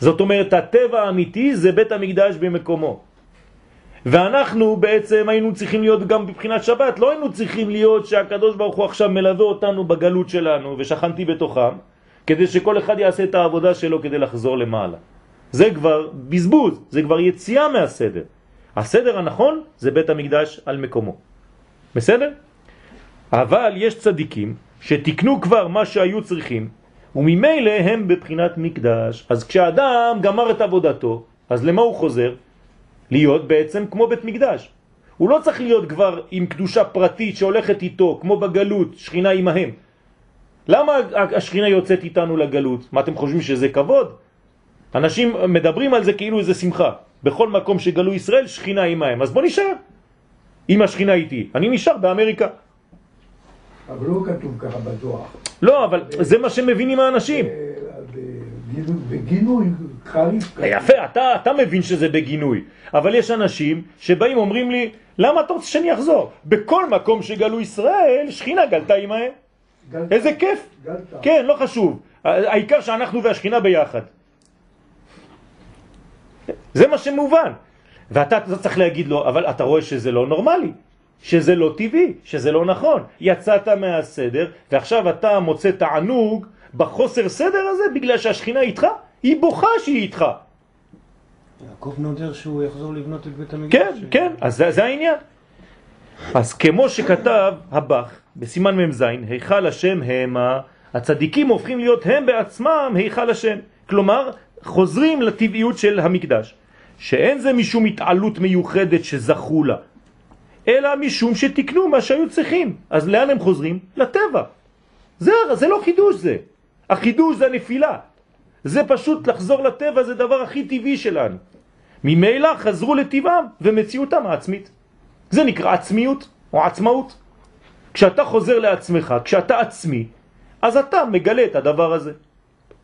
זאת אומרת, הטבע האמיתי זה בית המקדש במקומו. ואנחנו בעצם היינו צריכים להיות גם בבחינת שבת, לא היינו צריכים להיות שהקדוש ברוך הוא עכשיו מלווה אותנו בגלות שלנו ושכנתי בתוכם, כדי שכל אחד יעשה את העבודה שלו כדי לחזור למעלה. זה כבר בזבוז, זה כבר יציאה מהסדר. הסדר הנכון זה בית המקדש על מקומו. בסדר? אבל יש צדיקים שתקנו כבר מה שהיו צריכים, וממילא הם בבחינת מקדש. אז כשאדם גמר את עבודתו, אז למה הוא חוזר? להיות בעצם כמו בית מקדש. הוא לא צריך להיות כבר עם קדושה פרטית שהולכת איתו, כמו בגלות, שכינה עמהם. למה השכינה יוצאת איתנו לגלות? מה אתם חושבים שזה כבוד? אנשים מדברים על זה כאילו זה שמחה. בכל מקום שגלו ישראל, שכינה עמהם. אז בוא נשאר. אם השכינה איתי, אני נשאר באמריקה. אבל לא כתוב ככה בזוהר. לא, אבל זה מה שמבינים האנשים. בגינוי חריף. יפה, אתה, אתה מבין שזה בגינוי, אבל יש אנשים שבאים אומרים לי, למה אתה רוצה שאני אחזור? בכל מקום שגלו ישראל, שכינה גלתה עמהם. גלתה. איזה כיף. גלתה. כן, לא חשוב. העיקר שאנחנו והשכינה ביחד. זה מה שמובן. ואתה צריך להגיד לו, אבל אתה רואה שזה לא נורמלי, שזה לא טבעי, שזה לא נכון. יצאת מהסדר, ועכשיו אתה מוצא תענוג בחוסר סדר הזה בגלל שהשכינה איתך, היא בוכה שהיא איתך. יעקב נודר שהוא יחזור לבנות את בית המקדש. כן, כן, אז זה, זה העניין. אז כמו שכתב הבח בסימן מ"ז, היכל השם המה, הצדיקים הופכים להיות הם בעצמם היכל השם. כלומר, חוזרים לטבעיות של המקדש. שאין זה משום התעלות מיוחדת שזכו לה, אלא משום שתקנו מה שהיו צריכים. אז לאן הם חוזרים? לטבע. זה, זה לא חידוש זה. החידוש זה הנפילה. זה פשוט לחזור לטבע, זה דבר הכי טבעי שלנו. ממילא חזרו לטבעם ומציאותם העצמית. זה נקרא עצמיות או עצמאות. כשאתה חוזר לעצמך, כשאתה עצמי, אז אתה מגלה את הדבר הזה.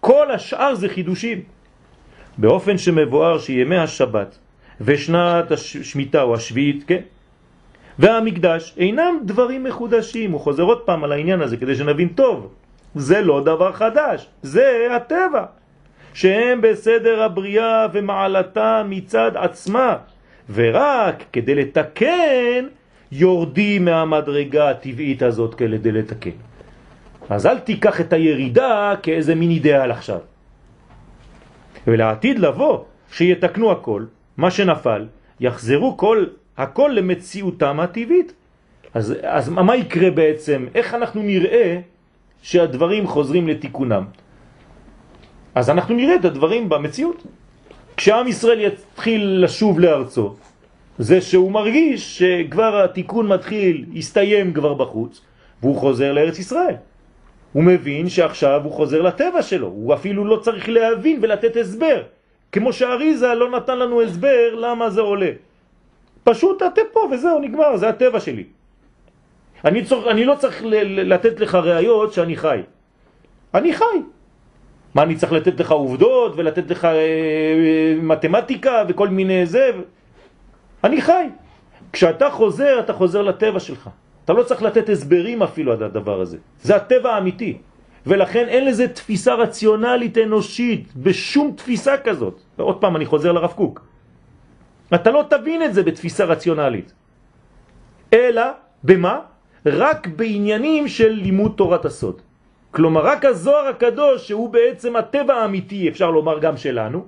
כל השאר זה חידושים. באופן שמבואר שימי השבת ושנת השמיטה או השביעית, כן? והמקדש אינם דברים מחודשים. הוא חוזר עוד פעם על העניין הזה כדי שנבין טוב. זה לא דבר חדש, זה הטבע. שהם בסדר הבריאה ומעלתה מצד עצמה, ורק כדי לתקן יורדים מהמדרגה הטבעית הזאת כדי לתקן. אז אל תיקח את הירידה כאיזה מין אידאל עכשיו. ולעתיד לבוא, שיתקנו הכל, מה שנפל, יחזרו כל, הכל למציאותם הטבעית. אז, אז מה יקרה בעצם? איך אנחנו נראה שהדברים חוזרים לתיקונם? אז אנחנו נראה את הדברים במציאות. כשעם ישראל יתחיל לשוב לארצו, זה שהוא מרגיש שכבר התיקון מתחיל, הסתיים כבר בחוץ, והוא חוזר לארץ ישראל. הוא מבין שעכשיו הוא חוזר לטבע שלו, הוא אפילו לא צריך להבין ולתת הסבר, כמו שהאריזה לא נתן לנו הסבר למה זה עולה. פשוט אתה פה וזהו, נגמר, זה הטבע שלי. אני, צור, אני לא צריך לתת לך ראיות שאני חי. אני חי. מה, אני צריך לתת לך עובדות ולתת לך אה, מתמטיקה וכל מיני זה? אני חי. כשאתה חוזר, אתה חוזר לטבע שלך. אתה לא צריך לתת הסברים אפילו על הדבר הזה. זה הטבע האמיתי. ולכן אין לזה תפיסה רציונלית אנושית, בשום תפיסה כזאת. ועוד פעם, אני חוזר לרב קוק. אתה לא תבין את זה בתפיסה רציונלית. אלא, במה? רק בעניינים של לימוד תורת הסוד. כלומר, רק הזוהר הקדוש, שהוא בעצם הטבע האמיתי, אפשר לומר גם שלנו,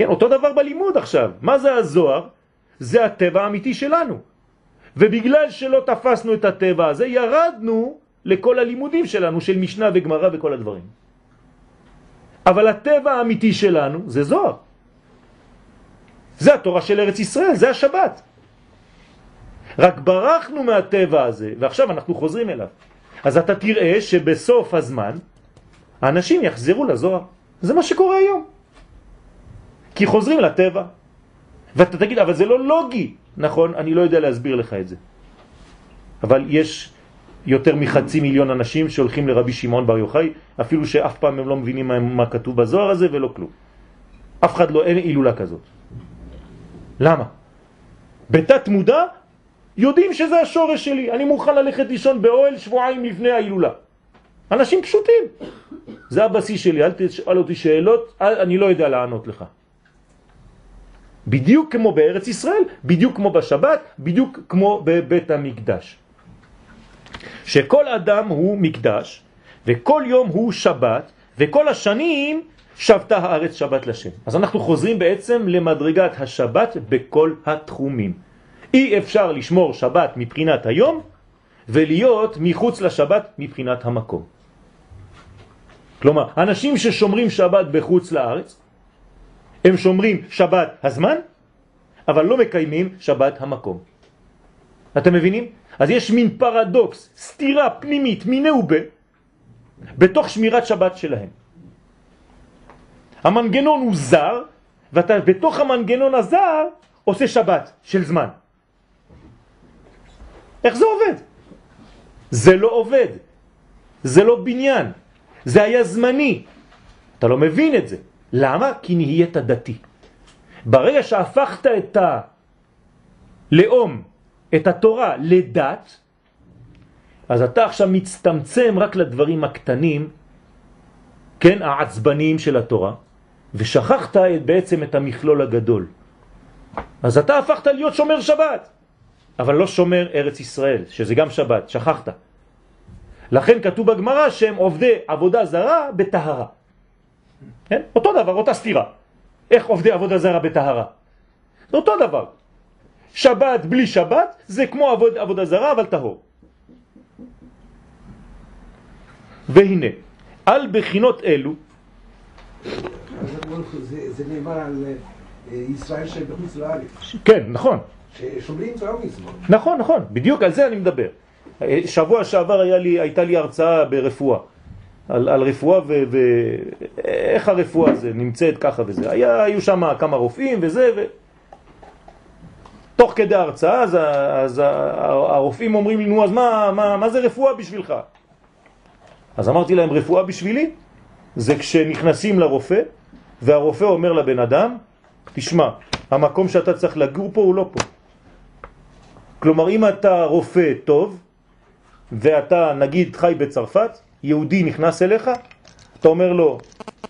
כן, אותו דבר בלימוד עכשיו. מה זה הזוהר? זה הטבע האמיתי שלנו. ובגלל שלא תפסנו את הטבע הזה, ירדנו לכל הלימודים שלנו, של משנה וגמרא וכל הדברים. אבל הטבע האמיתי שלנו זה זוהר. זה התורה של ארץ ישראל, זה השבת. רק ברחנו מהטבע הזה, ועכשיו אנחנו חוזרים אליו. אז אתה תראה שבסוף הזמן האנשים יחזרו לזוהר. זה מה שקורה היום. כי חוזרים לטבע. ואתה תגיד, אבל זה לא לוגי. נכון, אני לא יודע להסביר לך את זה. אבל יש יותר מחצי מיליון אנשים שהולכים לרבי שמעון בר יוחאי, אפילו שאף פעם הם לא מבינים מה, מה כתוב בזוהר הזה ולא כלום. אף אחד לא, אין אילולה כזאת. למה? בתת מודע יודעים שזה השורש שלי, אני מוכן ללכת לישון באוהל שבועיים לפני ההילולה. אנשים פשוטים. זה הבסיס שלי, אל תשאל אותי שאלות, אני לא יודע לענות לך. בדיוק כמו בארץ ישראל, בדיוק כמו בשבת, בדיוק כמו בבית המקדש. שכל אדם הוא מקדש, וכל יום הוא שבת, וכל השנים שבתה הארץ שבת לשם. אז אנחנו חוזרים בעצם למדרגת השבת בכל התחומים. אי אפשר לשמור שבת מבחינת היום, ולהיות מחוץ לשבת מבחינת המקום. כלומר, אנשים ששומרים שבת בחוץ לארץ, הם שומרים שבת הזמן, אבל לא מקיימים שבת המקום. אתם מבינים? אז יש מין פרדוקס, סתירה פנימית, מיני ובה, בתוך שמירת שבת שלהם. המנגנון הוא זר, ואתה בתוך המנגנון הזר עושה שבת של זמן. איך זה עובד? זה לא עובד, זה לא בניין, זה היה זמני. אתה לא מבין את זה. למה? כי נהיית דתי. ברגע שהפכת את הלאום, את התורה, לדת, אז אתה עכשיו מצטמצם רק לדברים הקטנים, כן, העצבניים של התורה, ושכחת את, בעצם את המכלול הגדול. אז אתה הפכת להיות שומר שבת, אבל לא שומר ארץ ישראל, שזה גם שבת, שכחת. לכן כתוב בגמרא שהם עובדי עבודה זרה בטהרה. כן? אותו דבר, אותה סתירה. איך עובדי עבודה זרה בטהרה? זה אותו דבר. שבת בלי שבת זה כמו עבוד, עבודה זרה אבל טהור. והנה, על בחינות אלו זה, זה נאמר על אה, ישראל שבחוץ לארץ, כן, נכון, ששומרים תורה מזמן. נכון, נכון, בדיוק על זה אני מדבר. שבוע שעבר היה לי, הייתה לי הרצאה ברפואה, על, על רפואה ואיך הרפואה זה נמצאת ככה וזה. היה, היו שם כמה רופאים וזה, ו... תוך כדי ההרצאה, אז, אז הרופאים אומרים לי, נו, אז מה, מה, מה זה רפואה בשבילך? אז אמרתי להם, רפואה בשבילי זה כשנכנסים לרופא, והרופא אומר לבן אדם, תשמע, המקום שאתה צריך לגור פה הוא לא פה. כלומר, אם אתה רופא טוב, ואתה נגיד חי בצרפת, יהודי נכנס אליך, אתה אומר לו,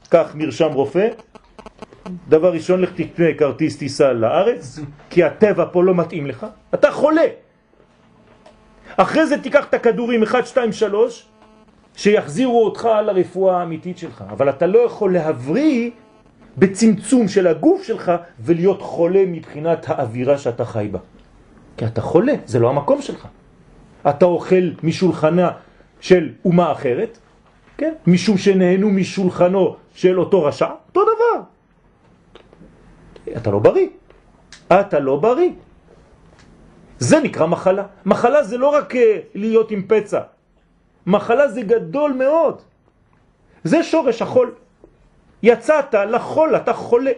קח מרשם רופא, דבר ראשון לך תקנה כרטיס טיסה לארץ, כי הטבע פה לא מתאים לך, אתה חולה. אחרי זה תיקח את הכדורים 1, 2, 3, שיחזירו אותך לרפואה האמיתית שלך. אבל אתה לא יכול להבריא בצמצום של הגוף שלך ולהיות חולה מבחינת האווירה שאתה חי בה. כי אתה חולה, זה לא המקום שלך. אתה אוכל משולחנה של אומה אחרת, כן? משום שנהנו משולחנו של אותו רשע, אותו דבר. אתה לא בריא. אתה לא בריא. זה נקרא מחלה. מחלה זה לא רק אה, להיות עם פצע. מחלה זה גדול מאוד. זה שורש החול. יצאת לחול, אתה חולה.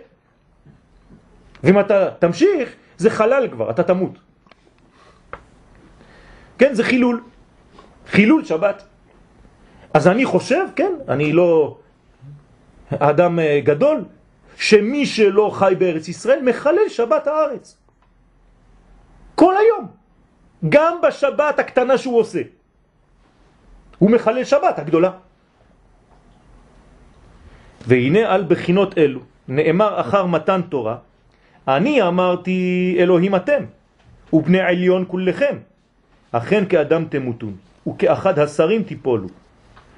ואם אתה תמשיך, זה חלל כבר, אתה תמות. כן, זה חילול. חילול שבת. אז אני חושב, כן, אני לא אדם אה, גדול, שמי שלא חי בארץ ישראל מחלל שבת הארץ. כל היום. גם בשבת הקטנה שהוא עושה. הוא מחלל שבת הגדולה. והנה על בחינות אלו נאמר אחר מתן תורה, אני אמרתי אלוהים אתם, ובני עליון כולכם, אכן כאדם תמותון, וכאחד השרים תיפולו.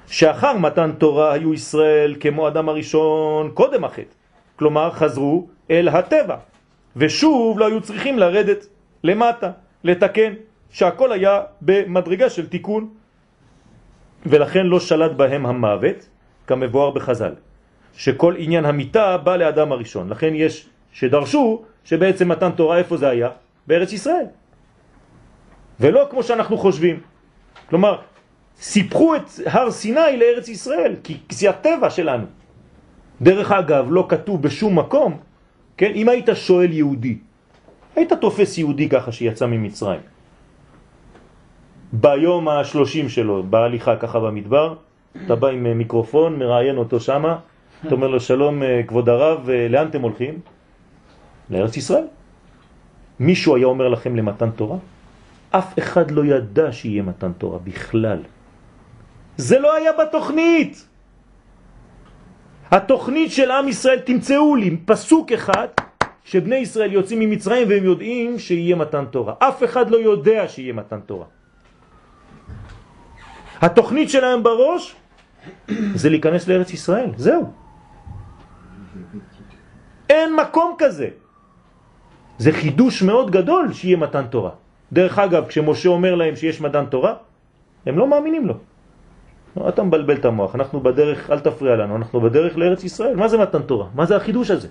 שאחר מתן תורה היו ישראל כמו אדם הראשון קודם החטא, כלומר חזרו אל הטבע, ושוב לא היו צריכים לרדת למטה, לתקן, שהכל היה במדרגה של תיקון, ולכן לא שלט בהם המוות, כמבואר בחז"ל, שכל עניין המיטה בא לאדם הראשון. לכן יש שדרשו שבעצם מתן תורה איפה זה היה? בארץ ישראל. ולא כמו שאנחנו חושבים. כלומר, סיפחו את הר סיני לארץ ישראל, כי זה הטבע שלנו. דרך אגב, לא כתוב בשום מקום, כן, אם היית שואל יהודי, היית תופס יהודי ככה שיצא ממצרים. ביום השלושים שלו, בהליכה ככה במדבר, אתה בא עם מיקרופון, מראיין אותו שמה, אתה אומר לו שלום כבוד הרב, לאן אתם הולכים? לארץ ישראל. מישהו היה אומר לכם למתן תורה? אף אחד לא ידע שיהיה מתן תורה בכלל. זה לא היה בתוכנית. התוכנית של עם ישראל, תמצאו לי פסוק אחד שבני ישראל יוצאים ממצרים והם יודעים שיהיה מתן תורה. אף אחד לא יודע שיהיה מתן תורה. התוכנית שלהם בראש זה להיכנס לארץ ישראל, זהו. אין מקום כזה. זה חידוש מאוד גדול שיהיה מתן תורה. דרך אגב, כשמשה אומר להם שיש מתן תורה, הם לא מאמינים לו. לא, אתה מבלבל את המוח, אנחנו בדרך, אל תפריע לנו, אנחנו בדרך לארץ ישראל. מה זה מתן תורה? מה זה החידוש הזה?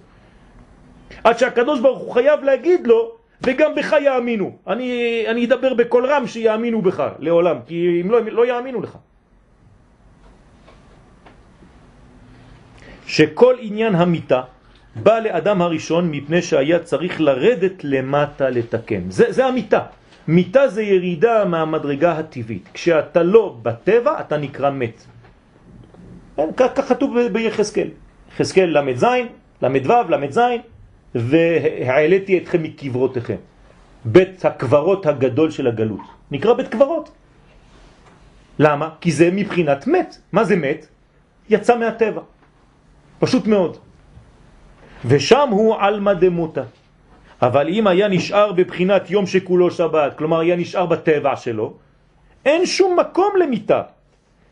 עד שהקדוש ברוך הוא חייב להגיד לו, וגם בך יאמינו. אני, אני אדבר בכל רם שיאמינו בך לעולם, כי אם לא, הם לא יאמינו לך. שכל עניין המיטה בא לאדם הראשון מפני שהיה צריך לרדת למטה לתקן. זה, זה המיטה. מיטה זה ירידה מהמדרגה הטבעית. כשאתה לא בטבע, אתה נקרא מת. כך כתוב ביחזקאל. יחזקאל ל"ז, ל"ו, ל"ז, והעליתי אתכם מקברותיכם. בית הקברות הגדול של הגלות. נקרא בית קברות. למה? כי זה מבחינת מת. מה זה מת? יצא מהטבע. פשוט מאוד. ושם הוא על דמותה. אבל אם היה נשאר בבחינת יום שכולו שבת, כלומר היה נשאר בטבע שלו, אין שום מקום למיטה,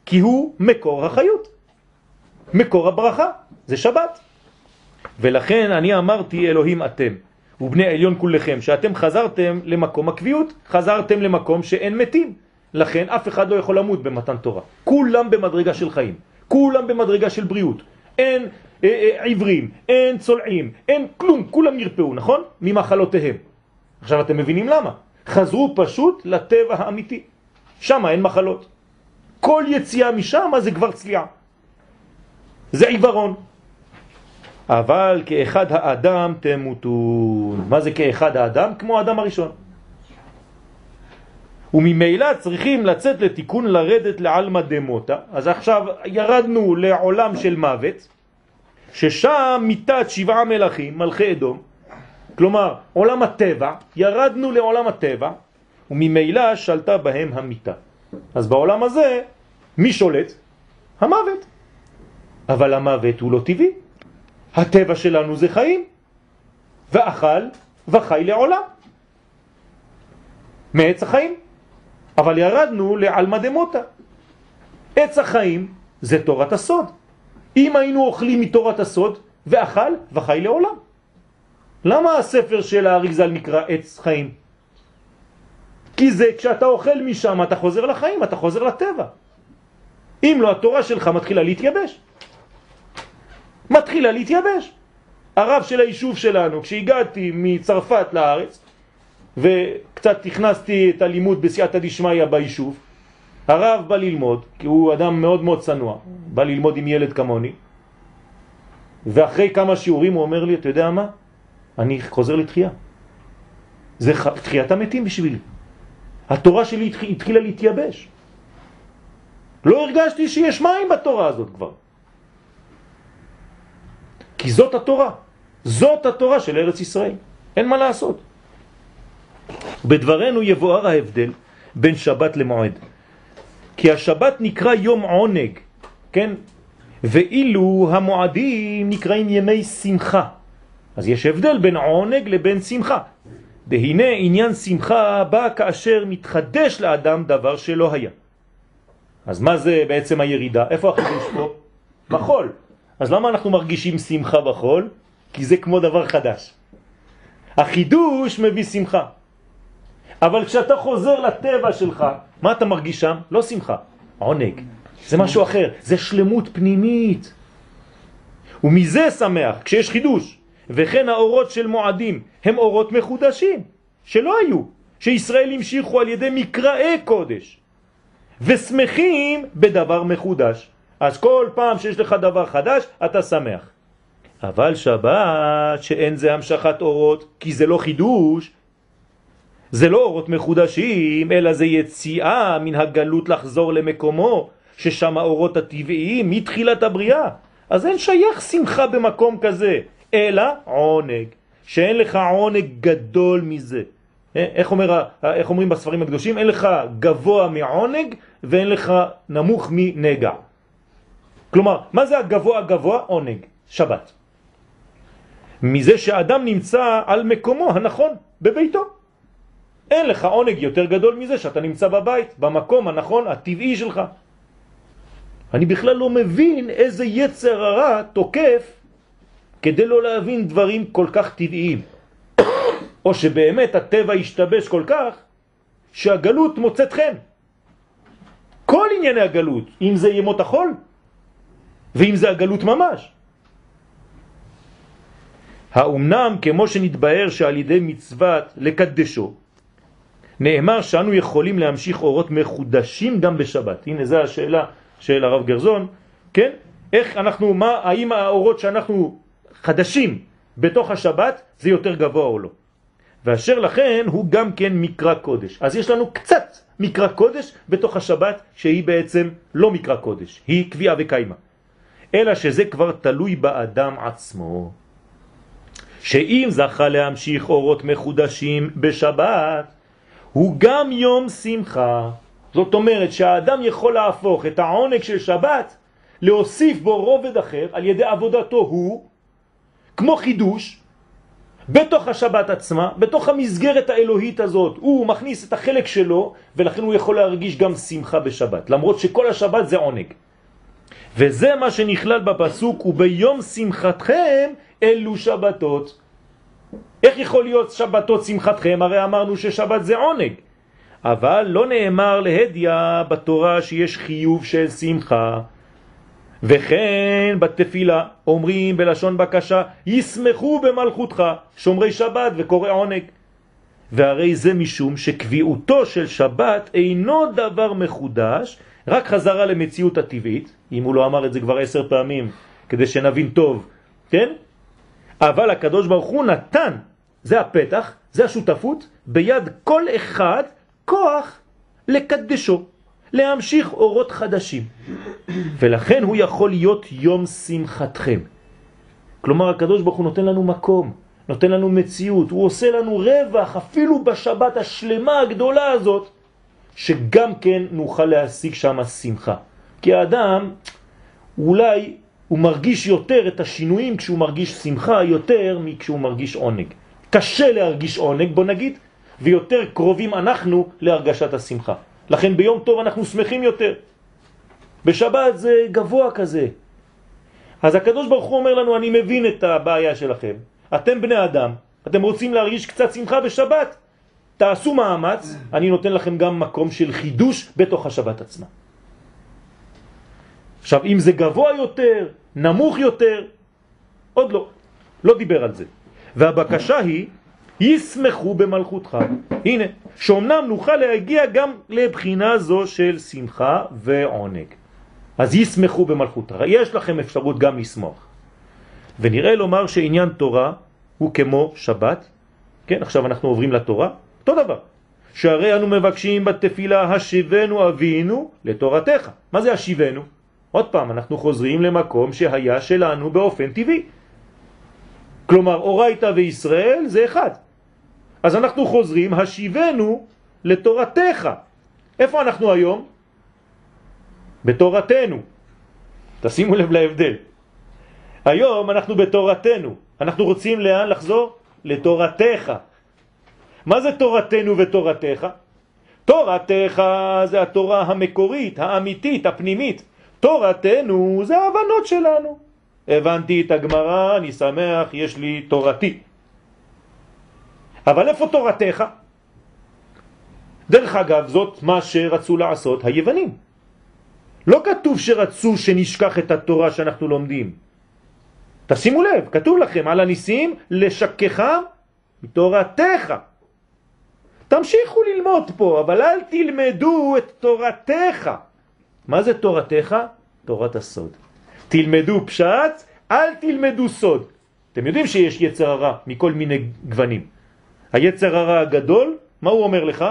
כי הוא מקור החיות, מקור הברכה, זה שבת. ולכן אני אמרתי אלוהים אתם, ובני עליון כולכם, שאתם חזרתם למקום הקביעות, חזרתם למקום שאין מתים. לכן אף אחד לא יכול למות במתן תורה. כולם במדרגה של חיים, כולם במדרגה של בריאות. אין אה, אה, עברים, אין צולעים, אין כלום, כולם נרפאו, נכון? ממחלותיהם. עכשיו אתם מבינים למה? חזרו פשוט לטבע האמיתי. שם אין מחלות. כל יציאה משם זה כבר צליעה. זה עיוורון. אבל כאחד האדם תמותון. מה זה כאחד האדם? כמו האדם הראשון. וממילא צריכים לצאת לתיקון לרדת לעלמא דמותה. אז עכשיו ירדנו לעולם של מוות, ששם מיטת שבעה מלכים, מלכי אדום, כלומר עולם הטבע, ירדנו לעולם הטבע, וממילא שלטה בהם המיטה. אז בעולם הזה, מי שולט? המוות. אבל המוות הוא לא טבעי. הטבע שלנו זה חיים, ואכל וחי לעולם. מעץ החיים. אבל ירדנו לעלמא דמותה. עץ החיים זה תורת הסוד. אם היינו אוכלים מתורת הסוד, ואכל וחי לעולם. למה הספר של האריזל נקרא עץ חיים? כי זה כשאתה אוכל משם אתה חוזר לחיים, אתה חוזר לטבע. אם לא, התורה שלך מתחילה להתייבש. מתחילה להתייבש. הרב של היישוב שלנו, כשהגעתי מצרפת לארץ, וקצת הכנסתי את הלימוד בסייעתא דשמיא ביישוב, הרב בא ללמוד, כי הוא אדם מאוד מאוד צנוע, בא ללמוד עם ילד כמוני, ואחרי כמה שיעורים הוא אומר לי, אתה יודע מה? אני חוזר לתחייה. זה תחיית המתים בשבילי. התורה שלי התח- התחילה להתייבש. לא הרגשתי שיש מים בתורה הזאת כבר. כי זאת התורה. זאת התורה של ארץ ישראל. אין מה לעשות. בדברנו יבואר ההבדל בין שבת למועד. כי השבת נקרא יום עונג, כן? ואילו המועדים נקראים ימי שמחה. אז יש הבדל בין עונג לבין שמחה. והנה עניין שמחה בא כאשר מתחדש לאדם דבר שלא היה. אז מה זה בעצם הירידה? איפה החידוש פה? בחול. אז למה אנחנו מרגישים שמחה בחול? כי זה כמו דבר חדש. החידוש מביא שמחה. אבל כשאתה חוזר לטבע שלך, מה אתה מרגיש שם? לא שמחה, עונג. זה משהו אחר, זה שלמות פנימית. ומזה שמח, כשיש חידוש. וכן האורות של מועדים הם אורות מחודשים, שלא היו, שישראל המשיכו על ידי מקראי קודש, ושמחים בדבר מחודש. אז כל פעם שיש לך דבר חדש, אתה שמח. אבל שבת, שאין זה המשכת אורות, כי זה לא חידוש, זה לא אורות מחודשים, אלא זה יציאה מן הגלות לחזור למקומו, ששם האורות הטבעיים מתחילת הבריאה. אז אין שייך שמחה במקום כזה, אלא עונג, שאין לך עונג גדול מזה. אה, איך, אומר, איך אומרים בספרים הקדושים? אין לך גבוה מעונג ואין לך נמוך מנגע. כלומר, מה זה הגבוה הגבוה? עונג, שבת. מזה שאדם נמצא על מקומו הנכון, בביתו. אין לך עונג יותר גדול מזה שאתה נמצא בבית, במקום הנכון, הטבעי שלך. אני בכלל לא מבין איזה יצר הרע תוקף כדי לא להבין דברים כל כך טבעיים. או שבאמת הטבע השתבש כל כך שהגלות מוצאת חן. כל ענייני הגלות, אם זה ימות החול ואם זה הגלות ממש. האומנם כמו שנתבהר שעל ידי מצוות לקדשו, נאמר שאנו יכולים להמשיך אורות מחודשים גם בשבת. הנה זו השאלה של הרב גרזון, כן? איך אנחנו, מה, האם האורות שאנחנו חדשים בתוך השבת זה יותר גבוה או לא? ואשר לכן הוא גם כן מקרא קודש. אז יש לנו קצת מקרא קודש בתוך השבת שהיא בעצם לא מקרא קודש, היא קביעה וקיימה. אלא שזה כבר תלוי באדם עצמו. שאם זכה להמשיך אורות מחודשים בשבת, הוא גם יום שמחה. זאת אומרת שהאדם יכול להפוך את העונג של שבת, להוסיף בו רובד אחר על ידי עבודתו הוא, כמו חידוש, בתוך השבת עצמה, בתוך המסגרת האלוהית הזאת, הוא מכניס את החלק שלו, ולכן הוא יכול להרגיש גם שמחה בשבת, למרות שכל השבת זה עונג. וזה מה שנכלל בפסוק, וביום שמחתכם אלו שבתות. איך יכול להיות שבתות שמחתכם? הרי אמרנו ששבת זה עונג. אבל לא נאמר להדיה בתורה שיש חיוב של שמחה. וכן בתפילה אומרים בלשון בקשה, ישמחו במלכותך, שומרי שבת וקורא עונג. והרי זה משום שקביעותו של שבת אינו דבר מחודש, רק חזרה למציאות הטבעית, אם הוא לא אמר את זה כבר עשר פעמים, כדי שנבין טוב, כן? אבל הקדוש ברוך הוא נתן, זה הפתח, זה השותפות, ביד כל אחד כוח לקדשו, להמשיך אורות חדשים. ולכן הוא יכול להיות יום שמחתכם. כלומר, הקדוש ברוך הוא נותן לנו מקום, נותן לנו מציאות, הוא עושה לנו רווח אפילו בשבת השלמה הגדולה הזאת, שגם כן נוכל להשיג שם שמחה. כי האדם אולי הוא מרגיש יותר את השינויים כשהוא מרגיש שמחה יותר מכשהוא מרגיש עונג. קשה להרגיש עונג, בוא נגיד, ויותר קרובים אנחנו להרגשת השמחה. לכן ביום טוב אנחנו שמחים יותר. בשבת זה גבוה כזה. אז הקדוש ברוך הוא אומר לנו, אני מבין את הבעיה שלכם. אתם בני אדם, אתם רוצים להרגיש קצת שמחה בשבת, תעשו מאמץ, אני נותן לכם גם מקום של חידוש בתוך השבת עצמה. עכשיו, אם זה גבוה יותר, נמוך יותר, עוד לא, לא דיבר על זה. והבקשה היא, ישמחו במלכותך. הנה, שאומנם נוכל להגיע גם לבחינה זו של שמחה ועונג. אז ישמחו במלכותך. יש לכם אפשרות גם לשמוח. ונראה לומר שעניין תורה הוא כמו שבת. כן, עכשיו אנחנו עוברים לתורה, אותו דבר. שהרי אנו מבקשים בתפילה השיבנו אבינו לתורתך. מה זה השיבנו? עוד פעם, אנחנו חוזרים למקום שהיה שלנו באופן טבעי. כלומר, אורייתא וישראל זה אחד. אז אנחנו חוזרים, השיבנו לתורתך. איפה אנחנו היום? בתורתנו. תשימו לב להבדל. היום אנחנו בתורתנו. אנחנו רוצים לאן לחזור? לתורתך. מה זה תורתנו ותורתך? תורתך זה התורה המקורית, האמיתית, הפנימית. תורתנו זה ההבנות שלנו. הבנתי את הגמרא, אני שמח, יש לי תורתי. אבל איפה תורתך? דרך אגב, זאת מה שרצו לעשות היוונים. לא כתוב שרצו שנשכח את התורה שאנחנו לומדים. תשימו לב, כתוב לכם על הניסים לשכחה מתורתך. תמשיכו ללמוד פה, אבל אל תלמדו את תורתך. מה זה תורתך? תורת הסוד. תלמדו פשט, אל תלמדו סוד. אתם יודעים שיש יצר הרע מכל מיני גוונים. היצר הרע הגדול, מה הוא אומר לך?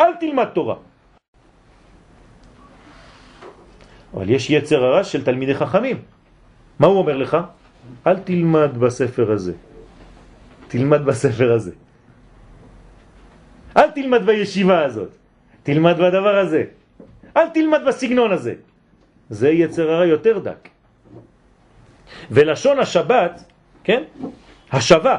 אל תלמד תורה. אבל יש יצר הרע של תלמידי חכמים. מה הוא אומר לך? אל תלמד בספר הזה. תלמד בספר הזה. אל תלמד בישיבה הזאת. תלמד בדבר הזה. אל תלמד בסגנון הזה. זה יצר הרע יותר דק. ולשון השבת, כן? השבה,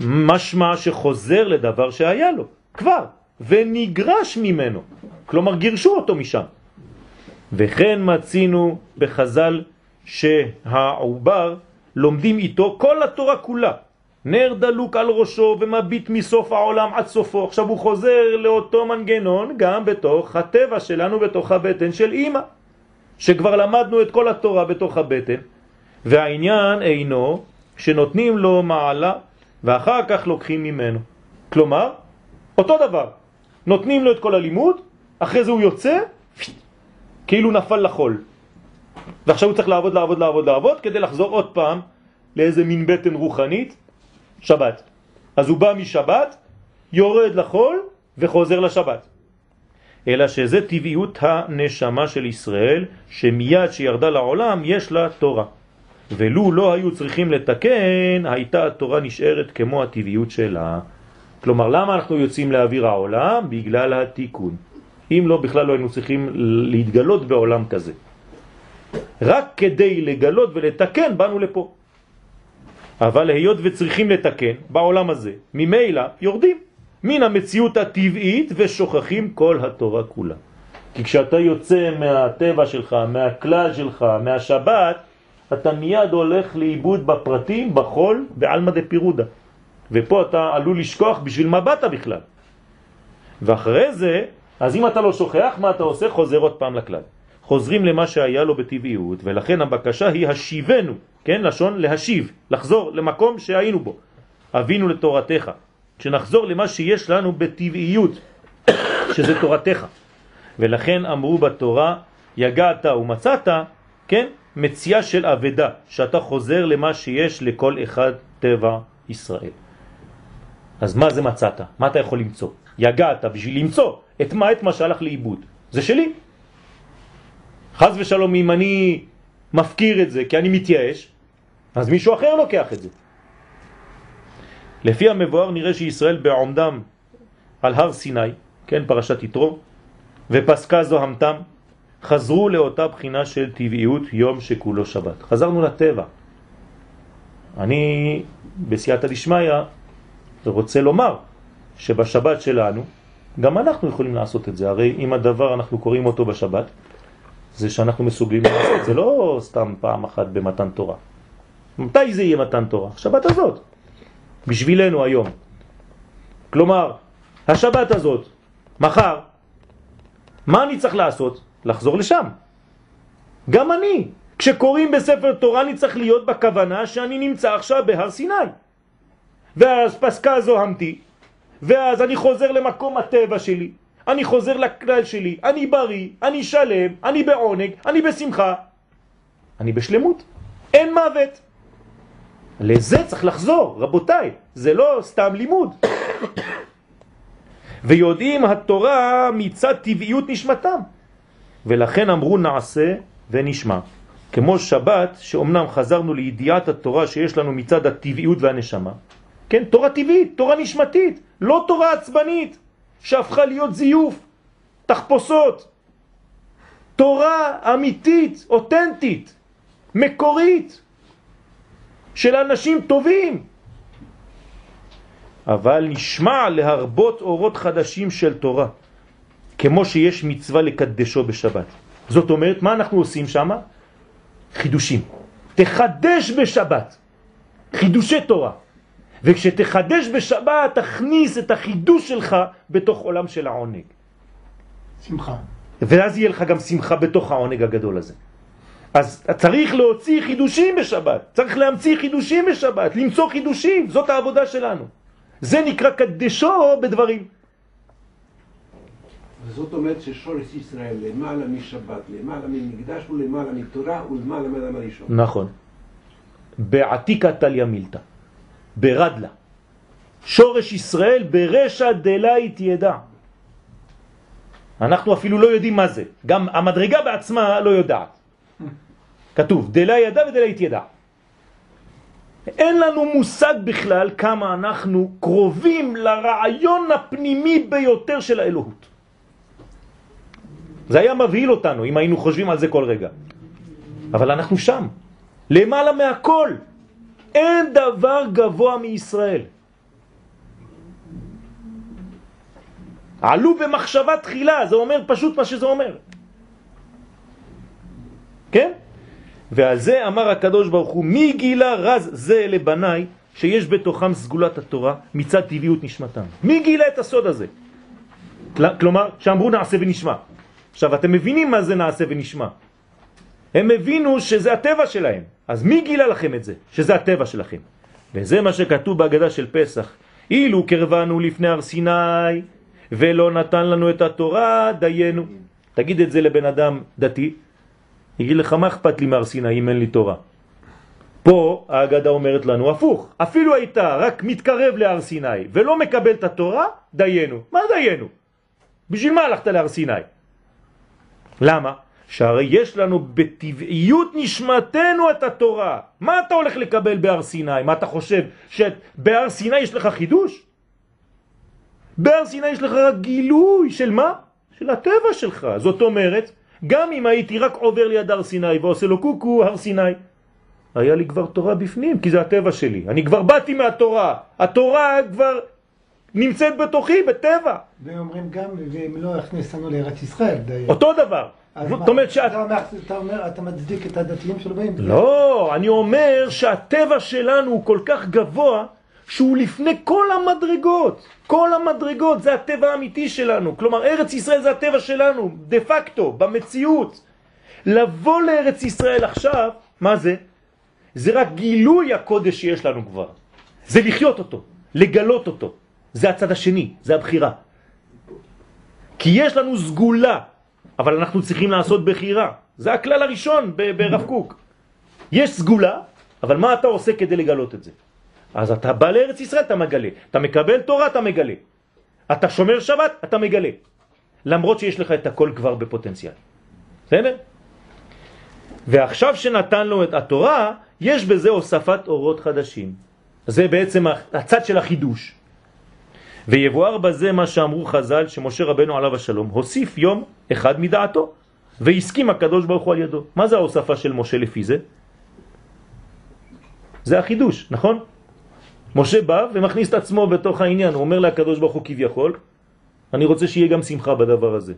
משמע שחוזר לדבר שהיה לו, כבר, ונגרש ממנו. כלומר, גירשו אותו משם. וכן מצינו בחז"ל שהעובר לומדים איתו כל התורה כולה. נר דלוק על ראשו ומביט מסוף העולם עד סופו. עכשיו הוא חוזר לאותו מנגנון גם בתוך הטבע שלנו, בתוך הבטן של אימא, שכבר למדנו את כל התורה בתוך הבטן, והעניין אינו שנותנים לו מעלה ואחר כך לוקחים ממנו. כלומר, אותו דבר, נותנים לו את כל הלימוד, אחרי זה הוא יוצא, כאילו נפל לחול. ועכשיו הוא צריך לעבוד, לעבוד, לעבוד, לעבוד, כדי לחזור עוד פעם לאיזה מין בטן רוחנית, שבת. אז הוא בא משבת, יורד לחול וחוזר לשבת. אלא שזה טבעיות הנשמה של ישראל, שמיד שירדה לעולם יש לה תורה. ולו לא היו צריכים לתקן, הייתה התורה נשארת כמו הטבעיות שלה. כלומר, למה אנחנו יוצאים לאוויר העולם? בגלל התיקון. אם לא, בכלל לא היינו צריכים להתגלות בעולם כזה. רק כדי לגלות ולתקן באנו לפה. אבל היות וצריכים לתקן בעולם הזה, ממילא יורדים מן המציאות הטבעית ושוכחים כל התורה כולה. כי כשאתה יוצא מהטבע שלך, מהכלל שלך, מהשבת, אתה מיד הולך לאיבוד בפרטים, בחול, בעלמא דפירודה. ופה אתה עלול לשכוח בשביל מה באת בכלל. ואחרי זה, אז אם אתה לא שוכח, מה אתה עושה? חוזר עוד פעם לכלל. חוזרים למה שהיה לו בטבעיות, ולכן הבקשה היא השיבנו, כן? לשון להשיב, לחזור למקום שהיינו בו. אבינו לתורתך, שנחזור למה שיש לנו בטבעיות, שזה תורתך. ולכן אמרו בתורה, יגעת ומצאת, כן? מציאה של אבדה, שאתה חוזר למה שיש לכל אחד טבע ישראל. אז מה זה מצאת? מה אתה יכול למצוא? יגעת בשביל למצוא את מה? את מה שהלך לאיבוד. זה שלי. חז ושלום אם אני מפקיר את זה כי אני מתייאש, אז מישהו אחר לוקח את זה. לפי המבואר נראה שישראל בעומדם על הר סיני, כן, פרשת יתרו, ופסקה זוהמתם, חזרו לאותה בחינה של טבעיות יום שכולו שבת. חזרנו לטבע. אני בסייעתא דשמיא רוצה לומר שבשבת שלנו גם אנחנו יכולים לעשות את זה. הרי אם הדבר אנחנו קוראים אותו בשבת, זה שאנחנו מסוגלים לעשות, זה לא סתם פעם אחת במתן תורה. מתי זה יהיה מתן תורה? השבת הזאת, בשבילנו היום. כלומר, השבת הזאת, מחר, מה אני צריך לעשות? לחזור לשם. גם אני, כשקוראים בספר תורה אני צריך להיות בכוונה שאני נמצא עכשיו בהר סיני. ואז פסקה זוהמתי, ואז אני חוזר למקום הטבע שלי, אני חוזר לכלל שלי, אני בריא, אני שלם, אני בעונג, אני בשמחה, אני בשלמות, אין מוות. לזה צריך לחזור, רבותיי, זה לא סתם לימוד. ויודעים התורה מצד טבעיות נשמתם. ולכן אמרו נעשה ונשמע. כמו שבת, שאומנם חזרנו לידיעת התורה שיש לנו מצד הטבעיות והנשמה, כן, תורה טבעית, תורה נשמתית, לא תורה עצבנית, שהפכה להיות זיוף, תחפושות. תורה אמיתית, אותנטית, מקורית, של אנשים טובים. אבל נשמע להרבות אורות חדשים של תורה, כמו שיש מצווה לקדשו בשבת. זאת אומרת, מה אנחנו עושים שם? חידושים. תחדש בשבת, חידושי תורה. וכשתחדש בשבת, תכניס את החידוש שלך בתוך עולם של העונג. שמחה. ואז יהיה לך גם שמחה בתוך העונג הגדול הזה. אז צריך להוציא חידושים בשבת, צריך להמציא חידושים בשבת, למצוא חידושים, זאת העבודה שלנו. זה נקרא קדשו בדברים. וזאת אומרת ששורש ישראל למעלה משבת, למעלה ממקדש ולמעלה מתורה ולמעלה מאדם הראשון. נכון. בעתיקה תליה מילתא, ברדלה. שורש ישראל ברשע דלית ידע. אנחנו אפילו לא יודעים מה זה. גם המדרגה בעצמה לא יודעת. כתוב, דלה ידע ודלית ידע. אין לנו מושג בכלל כמה אנחנו קרובים לרעיון הפנימי ביותר של האלוהות. זה היה מבהיל אותנו אם היינו חושבים על זה כל רגע. אבל אנחנו שם, למעלה מהכל. אין דבר גבוה מישראל. עלו במחשבה תחילה, זה אומר פשוט מה שזה אומר. כן? ועל זה אמר הקדוש ברוך הוא, מי גילה רז זה לבניי שיש בתוכם סגולת התורה מצד טבעיות נשמתם? מי גילה את הסוד הזה? כלומר, שאמרו נעשה ונשמע. עכשיו, אתם מבינים מה זה נעשה ונשמע. הם הבינו שזה הטבע שלהם. אז מי גילה לכם את זה? שזה הטבע שלכם. וזה מה שכתוב בהגדה של פסח. אילו קרבנו לפני הר סיני ולא נתן לנו את התורה, דיינו. תגיד את זה לבן אדם דתי, יגיד לך, מה אכפת לי מהר סיני אם אין לי תורה? פה ההגדה אומרת לנו הפוך, אפילו הייתה רק מתקרב להר סיני ולא מקבל את התורה, דיינו. מה דיינו? בשביל מה הלכת להר סיני? למה? שהרי יש לנו בטבעיות נשמתנו את התורה. מה אתה הולך לקבל בהר סיני? מה אתה חושב שבהר סיני יש לך חידוש? בהר סיני יש לך רק גילוי של מה? של הטבע שלך. זאת אומרת, גם אם הייתי רק עובר ליד הר סיני ועושה לו קוקו הר סיני, היה לי כבר תורה בפנים, כי זה הטבע שלי. אני כבר באתי מהתורה. התורה כבר נמצאת בתוכי, בטבע. ואומרים גם, ואם לא יכניס לנו לארץ ישראל. די. אותו דבר. זאת אומרת שאת... אתה אומר, אתה אומר, אתה מצדיק את הדתיים שלו באים? לא, אני אומר שהטבע שלנו הוא כל כך גבוה, שהוא לפני כל המדרגות. כל המדרגות זה הטבע האמיתי שלנו. כלומר, ארץ ישראל זה הטבע שלנו, דה פקטו, במציאות. לבוא לארץ ישראל עכשיו, מה זה? זה רק גילוי הקודש שיש לנו כבר. זה לחיות אותו, לגלות אותו. זה הצד השני, זה הבחירה. כי יש לנו סגולה, אבל אנחנו צריכים לעשות בחירה. זה הכלל הראשון ברב קוק. יש סגולה, אבל מה אתה עושה כדי לגלות את זה? אז אתה בא לארץ ישראל, אתה מגלה. אתה מקבל תורה, אתה מגלה. אתה שומר שבת, אתה מגלה. למרות שיש לך את הכל כבר בפוטנציאל. בסדר? ועכשיו שנתן לו את התורה, יש בזה הוספת אורות חדשים. זה בעצם הצד של החידוש. ויבואר בזה מה שאמרו חז"ל, שמשה רבנו עליו השלום, הוסיף יום אחד מדעתו, והסכים הקדוש ברוך הוא על ידו. מה זה ההוספה של משה לפי זה? זה החידוש, נכון? משה בא ומכניס את עצמו בתוך העניין, הוא אומר לקדוש ברוך הוא כביכול, אני רוצה שיהיה גם שמחה בדבר הזה.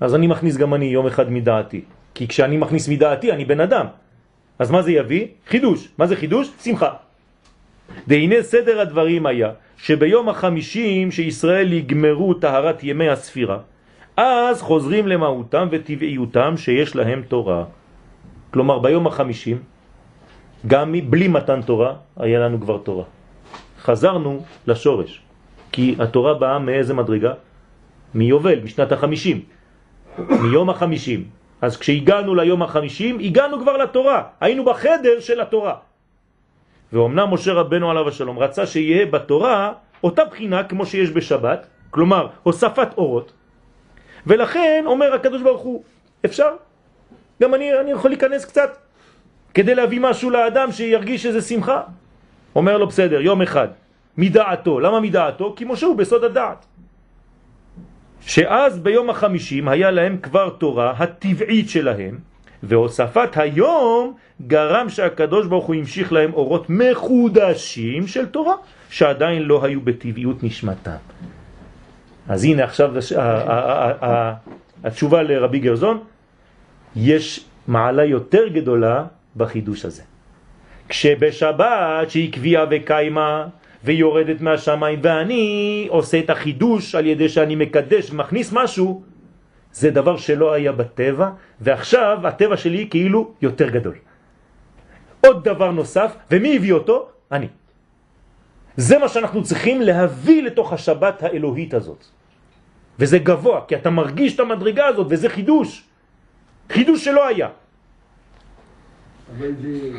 אז אני מכניס גם אני יום אחד מדעתי, כי כשאני מכניס מדעתי אני בן אדם. אז מה זה יביא? חידוש. מה זה חידוש? שמחה. והנה סדר הדברים היה שביום החמישים שישראל יגמרו טהרת ימי הספירה, אז חוזרים למהותם וטבעיותם שיש להם תורה. כלומר ביום החמישים, גם בלי מתן תורה, היה לנו כבר תורה. חזרנו לשורש, כי התורה באה מאיזה מדרגה? מיובל, משנת החמישים, מיום החמישים. אז כשהגענו ליום החמישים, הגענו כבר לתורה, היינו בחדר של התורה. ואומנם משה רבנו עליו השלום רצה שיהיה בתורה אותה בחינה כמו שיש בשבת, כלומר הוספת אורות, ולכן אומר הקדוש ברוך הוא, אפשר, גם אני, אני יכול להיכנס קצת, כדי להביא משהו לאדם שירגיש איזה שמחה. אומר לו בסדר, יום אחד, מדעתו, למה מדעתו? כי משה הוא בסוד הדעת. שאז ביום החמישים היה להם כבר תורה הטבעית שלהם, והוספת היום גרם שהקדוש ברוך הוא המשיך להם אורות מחודשים של תורה, שעדיין לא היו בטבעיות נשמתם. אז הנה עכשיו התשובה לרבי גרזון, יש מעלה יותר גדולה בחידוש הזה. כשבשבת שהיא קביעה וקיימה ויורדת מהשמיים ואני עושה את החידוש על ידי שאני מקדש ומכניס משהו, זה דבר שלא היה בטבע, ועכשיו הטבע שלי כאילו יותר גדול. עוד דבר נוסף, ומי הביא אותו? אני. זה מה שאנחנו צריכים להביא לתוך השבת האלוהית הזאת. וזה גבוה, כי אתה מרגיש את המדרגה הזאת, וזה חידוש. חידוש שלא היה. אבל זה,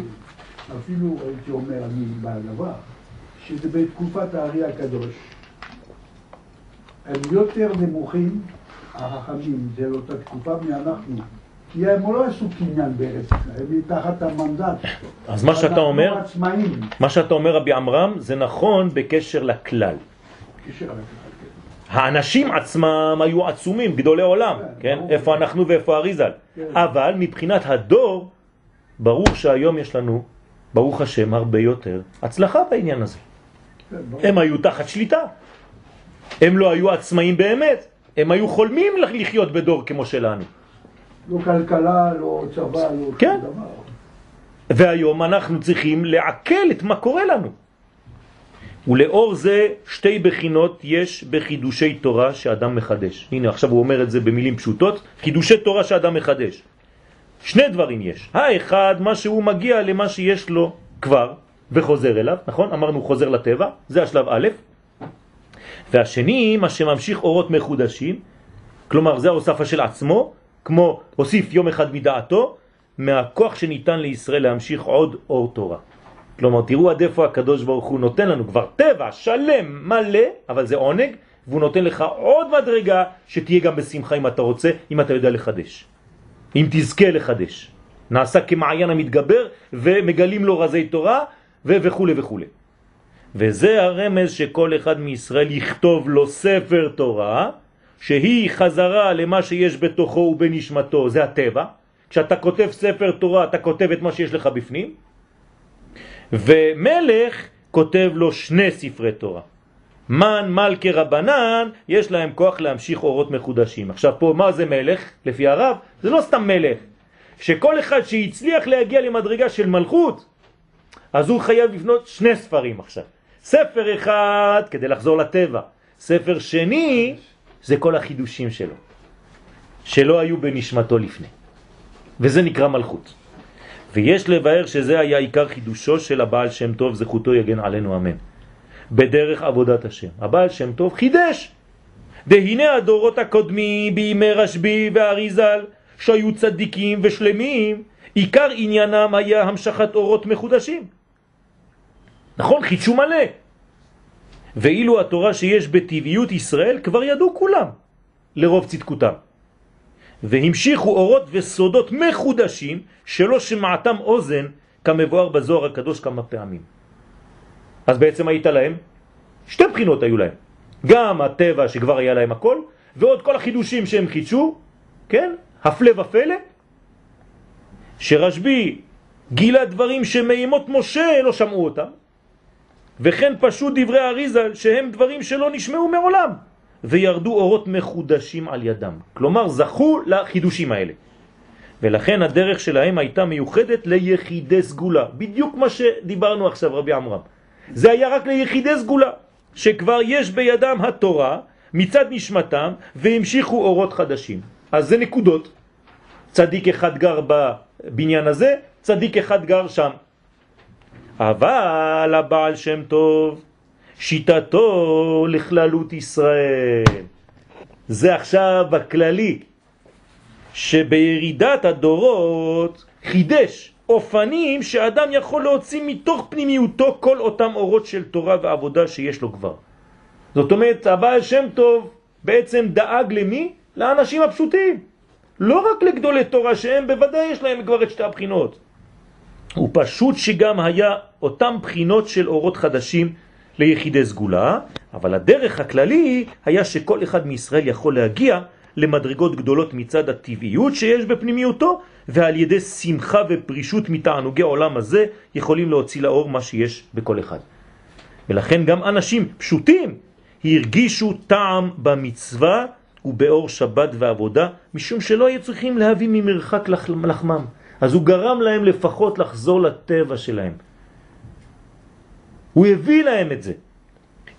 אפילו הייתי אומר, אני בעלבה, שזה בתקופת הארי הקדוש. הם יותר נמוכים, החכמים, זה לאותה תקופה מאנחנו. כי הם לא עשו קניין בארץ הם תחת המנדט. אז מה שאתה אומר, עצמאים. מה שאתה אומר רבי עמרם זה נכון בקשר לכלל. קשר לכלל, כן. האנשים עצמם היו עצומים, גדולי עולם, כן, כן? איפה אנחנו ואיפה אריזל. כן. אבל מבחינת הדור, ברור שהיום יש לנו, ברוך השם, הרבה יותר הצלחה בעניין הזה. הם היו תחת שליטה. הם לא היו עצמאים באמת. הם היו חולמים לחיות בדור כמו שלנו. לא כלכלה, לא צבא, לא כן. שום דבר. והיום אנחנו צריכים לעכל את מה קורה לנו. ולאור זה שתי בחינות יש בחידושי תורה שאדם מחדש. הנה עכשיו הוא אומר את זה במילים פשוטות, חידושי תורה שאדם מחדש. שני דברים יש. האחד, מה שהוא מגיע למה שיש לו כבר וחוזר אליו, נכון? אמרנו חוזר לטבע, זה השלב א', והשני, מה שממשיך אורות מחודשים, כלומר זה ההוספה של עצמו, כמו הוסיף יום אחד מדעתו, מהכוח שניתן לישראל להמשיך עוד אור תורה. כלומר, תראו עד איפה הקדוש ברוך הוא נותן לנו כבר טבע שלם, מלא, אבל זה עונג, והוא נותן לך עוד מדרגה שתהיה גם בשמחה אם אתה רוצה, אם אתה יודע לחדש. אם תזכה לחדש. נעשה כמעיין המתגבר ומגלים לו רזי תורה וכו' וכו'. וזה הרמז שכל אחד מישראל יכתוב לו ספר תורה, שהיא חזרה למה שיש בתוכו ובנשמתו, זה הטבע. כשאתה כותב ספר תורה, אתה כותב את מה שיש לך בפנים, ומלך כותב לו שני ספרי תורה. מן, מלכה, רבנן, יש להם כוח להמשיך אורות מחודשים. עכשיו פה, מה זה מלך? לפי הרב, זה לא סתם מלך. שכל אחד שהצליח להגיע למדרגה של מלכות, אז הוא חייב לבנות שני ספרים עכשיו. ספר אחד כדי לחזור לטבע, ספר שני זה כל החידושים שלו, שלא היו בנשמתו לפני. וזה נקרא מלכות. ויש לבאר שזה היה עיקר חידושו של הבעל שם טוב, זכותו יגן עלינו אמן. בדרך עבודת השם. הבעל שם טוב חידש. והנה הדורות הקודמים בימי רשב"י ואריזל, שהיו צדיקים ושלמים, עיקר עניינם היה המשכת אורות מחודשים. נכון, חידשו מלא. ואילו התורה שיש בטבעיות ישראל כבר ידעו כולם, לרוב צדקותם. והמשיכו אורות וסודות מחודשים שלא שמעתם אוזן כמבואר בזוהר הקדוש כמה פעמים. אז בעצם היית להם, שתי בחינות היו להם. גם הטבע שכבר היה להם הכל, ועוד כל החידושים שהם חידשו, כן? הפלא ופלא, שרשב"י גילה דברים שמאימות משה לא שמעו אותם, וכן פשוט דברי אריזל שהם דברים שלא נשמעו מעולם, וירדו אורות מחודשים על ידם. כלומר, זכו לחידושים האלה. ולכן הדרך שלהם הייתה מיוחדת ליחידי סגולה. בדיוק מה שדיברנו עכשיו, רבי עמרם. זה היה רק ליחידי סגולה, שכבר יש בידם התורה מצד נשמתם, והמשיכו אורות חדשים. אז זה נקודות. צדיק אחד גר בבניין הזה, צדיק אחד גר שם. אבל הבעל שם טוב, שיטתו לכללות ישראל. זה עכשיו בכללי, שבירידת הדורות חידש אופנים שאדם יכול להוציא מתוך פנימיותו כל אותם אורות של תורה ועבודה שיש לו כבר. זאת אומרת, הבעל שם טוב בעצם דאג למי? לאנשים הפשוטים. לא רק לגדולי תורה שהם בוודאי יש להם כבר את שתי הבחינות. הוא פשוט שגם היה אותם בחינות של אורות חדשים ליחידי סגולה, אבל הדרך הכללי היה שכל אחד מישראל יכול להגיע למדרגות גדולות מצד הטבעיות שיש בפנימיותו, ועל ידי שמחה ופרישות מתענוגי העולם הזה יכולים להוציא לאור מה שיש בכל אחד. ולכן גם אנשים פשוטים הרגישו טעם במצווה ובאור שבת ועבודה, משום שלא היו צריכים להביא ממרחק לחמם. אז הוא גרם להם לפחות לחזור לטבע שלהם. הוא הביא להם את זה.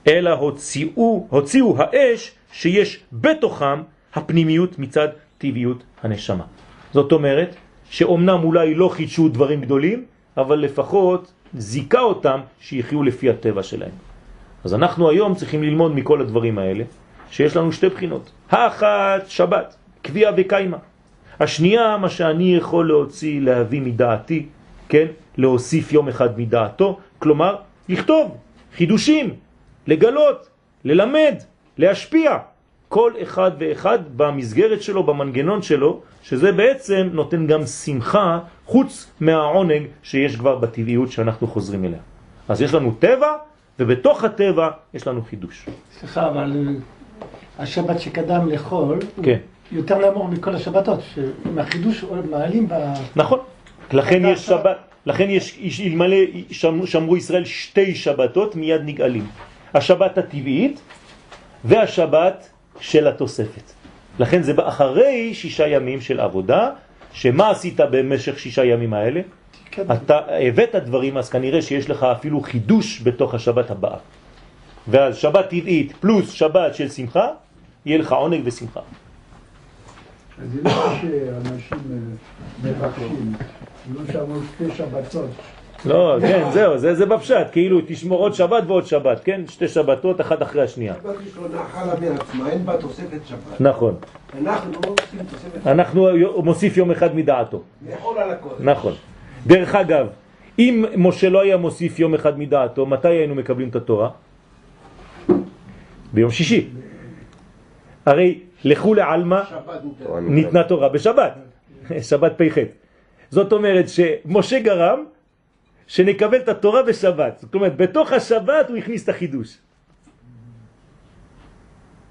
אלא הוציאו, הוציאו האש שיש בתוכם הפנימיות מצד טבעיות הנשמה. זאת אומרת שאומנם אולי לא חידשו דברים גדולים, אבל לפחות זיקה אותם שיחיו לפי הטבע שלהם. אז אנחנו היום צריכים ללמוד מכל הדברים האלה, שיש לנו שתי בחינות. האחת, שבת, קביעה וקיימה. השנייה, מה שאני יכול להוציא, להביא מדעתי, כן? להוסיף יום אחד מדעתו, כלומר, לכתוב חידושים, לגלות, ללמד, להשפיע. כל אחד ואחד במסגרת שלו, במנגנון שלו, שזה בעצם נותן גם שמחה חוץ מהעונג שיש כבר בטבעיות שאנחנו חוזרים אליה. אז יש לנו טבע, ובתוך הטבע יש לנו חידוש. סליחה, אבל השבת שקדם לחול, כן. יותר נמוך מכל השבתות, שעם החידוש מעלים ב... נכון. לכן יש שבת, לכן יש, אלמלא שמרו ישראל שתי שבתות מיד נגאלים. השבת הטבעית והשבת של התוספת. לכן זה בא אחרי שישה ימים של עבודה, שמה עשית במשך שישה ימים האלה? כן. אתה הבאת דברים, אז כנראה שיש לך אפילו חידוש בתוך השבת הבאה. ואז שבת טבעית פלוס שבת של שמחה, יהיה לך עונג ושמחה. אז זה לא שאנשים אה, מבקשים, לא שמעו שתי שבתות. לא, כן, זהו, זה, זה בפשט, כאילו תשמור עוד שבת ועוד שבת, כן? שתי שבתות, אחת אחרי השנייה. שבת יש לו נחלה מעצמה, אין בה תוספת שבת. נכון. אנחנו לא עושים תוספת אנחנו מוסיף יום אחד מדעתו. לאכול על הכל. נכון. דרך אגב, אם משה לא היה מוסיף יום אחד מדעתו, מתי היינו מקבלים את התורה? ביום שישי. הרי לכו ניתן. ניתנה תורה בשבת, שבת פ"ח. זאת אומרת שמשה גרם שנקבל את התורה בשבת. זאת אומרת, בתוך השבת הוא הכניס את החידוש.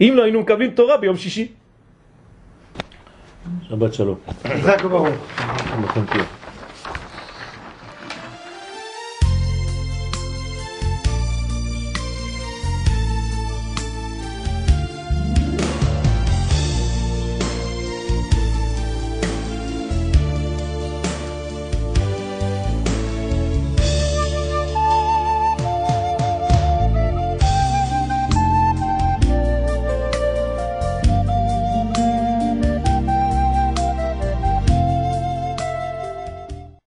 אם לא היינו מקבלים תורה ביום שישי. שבת שלום. חזק וברוך.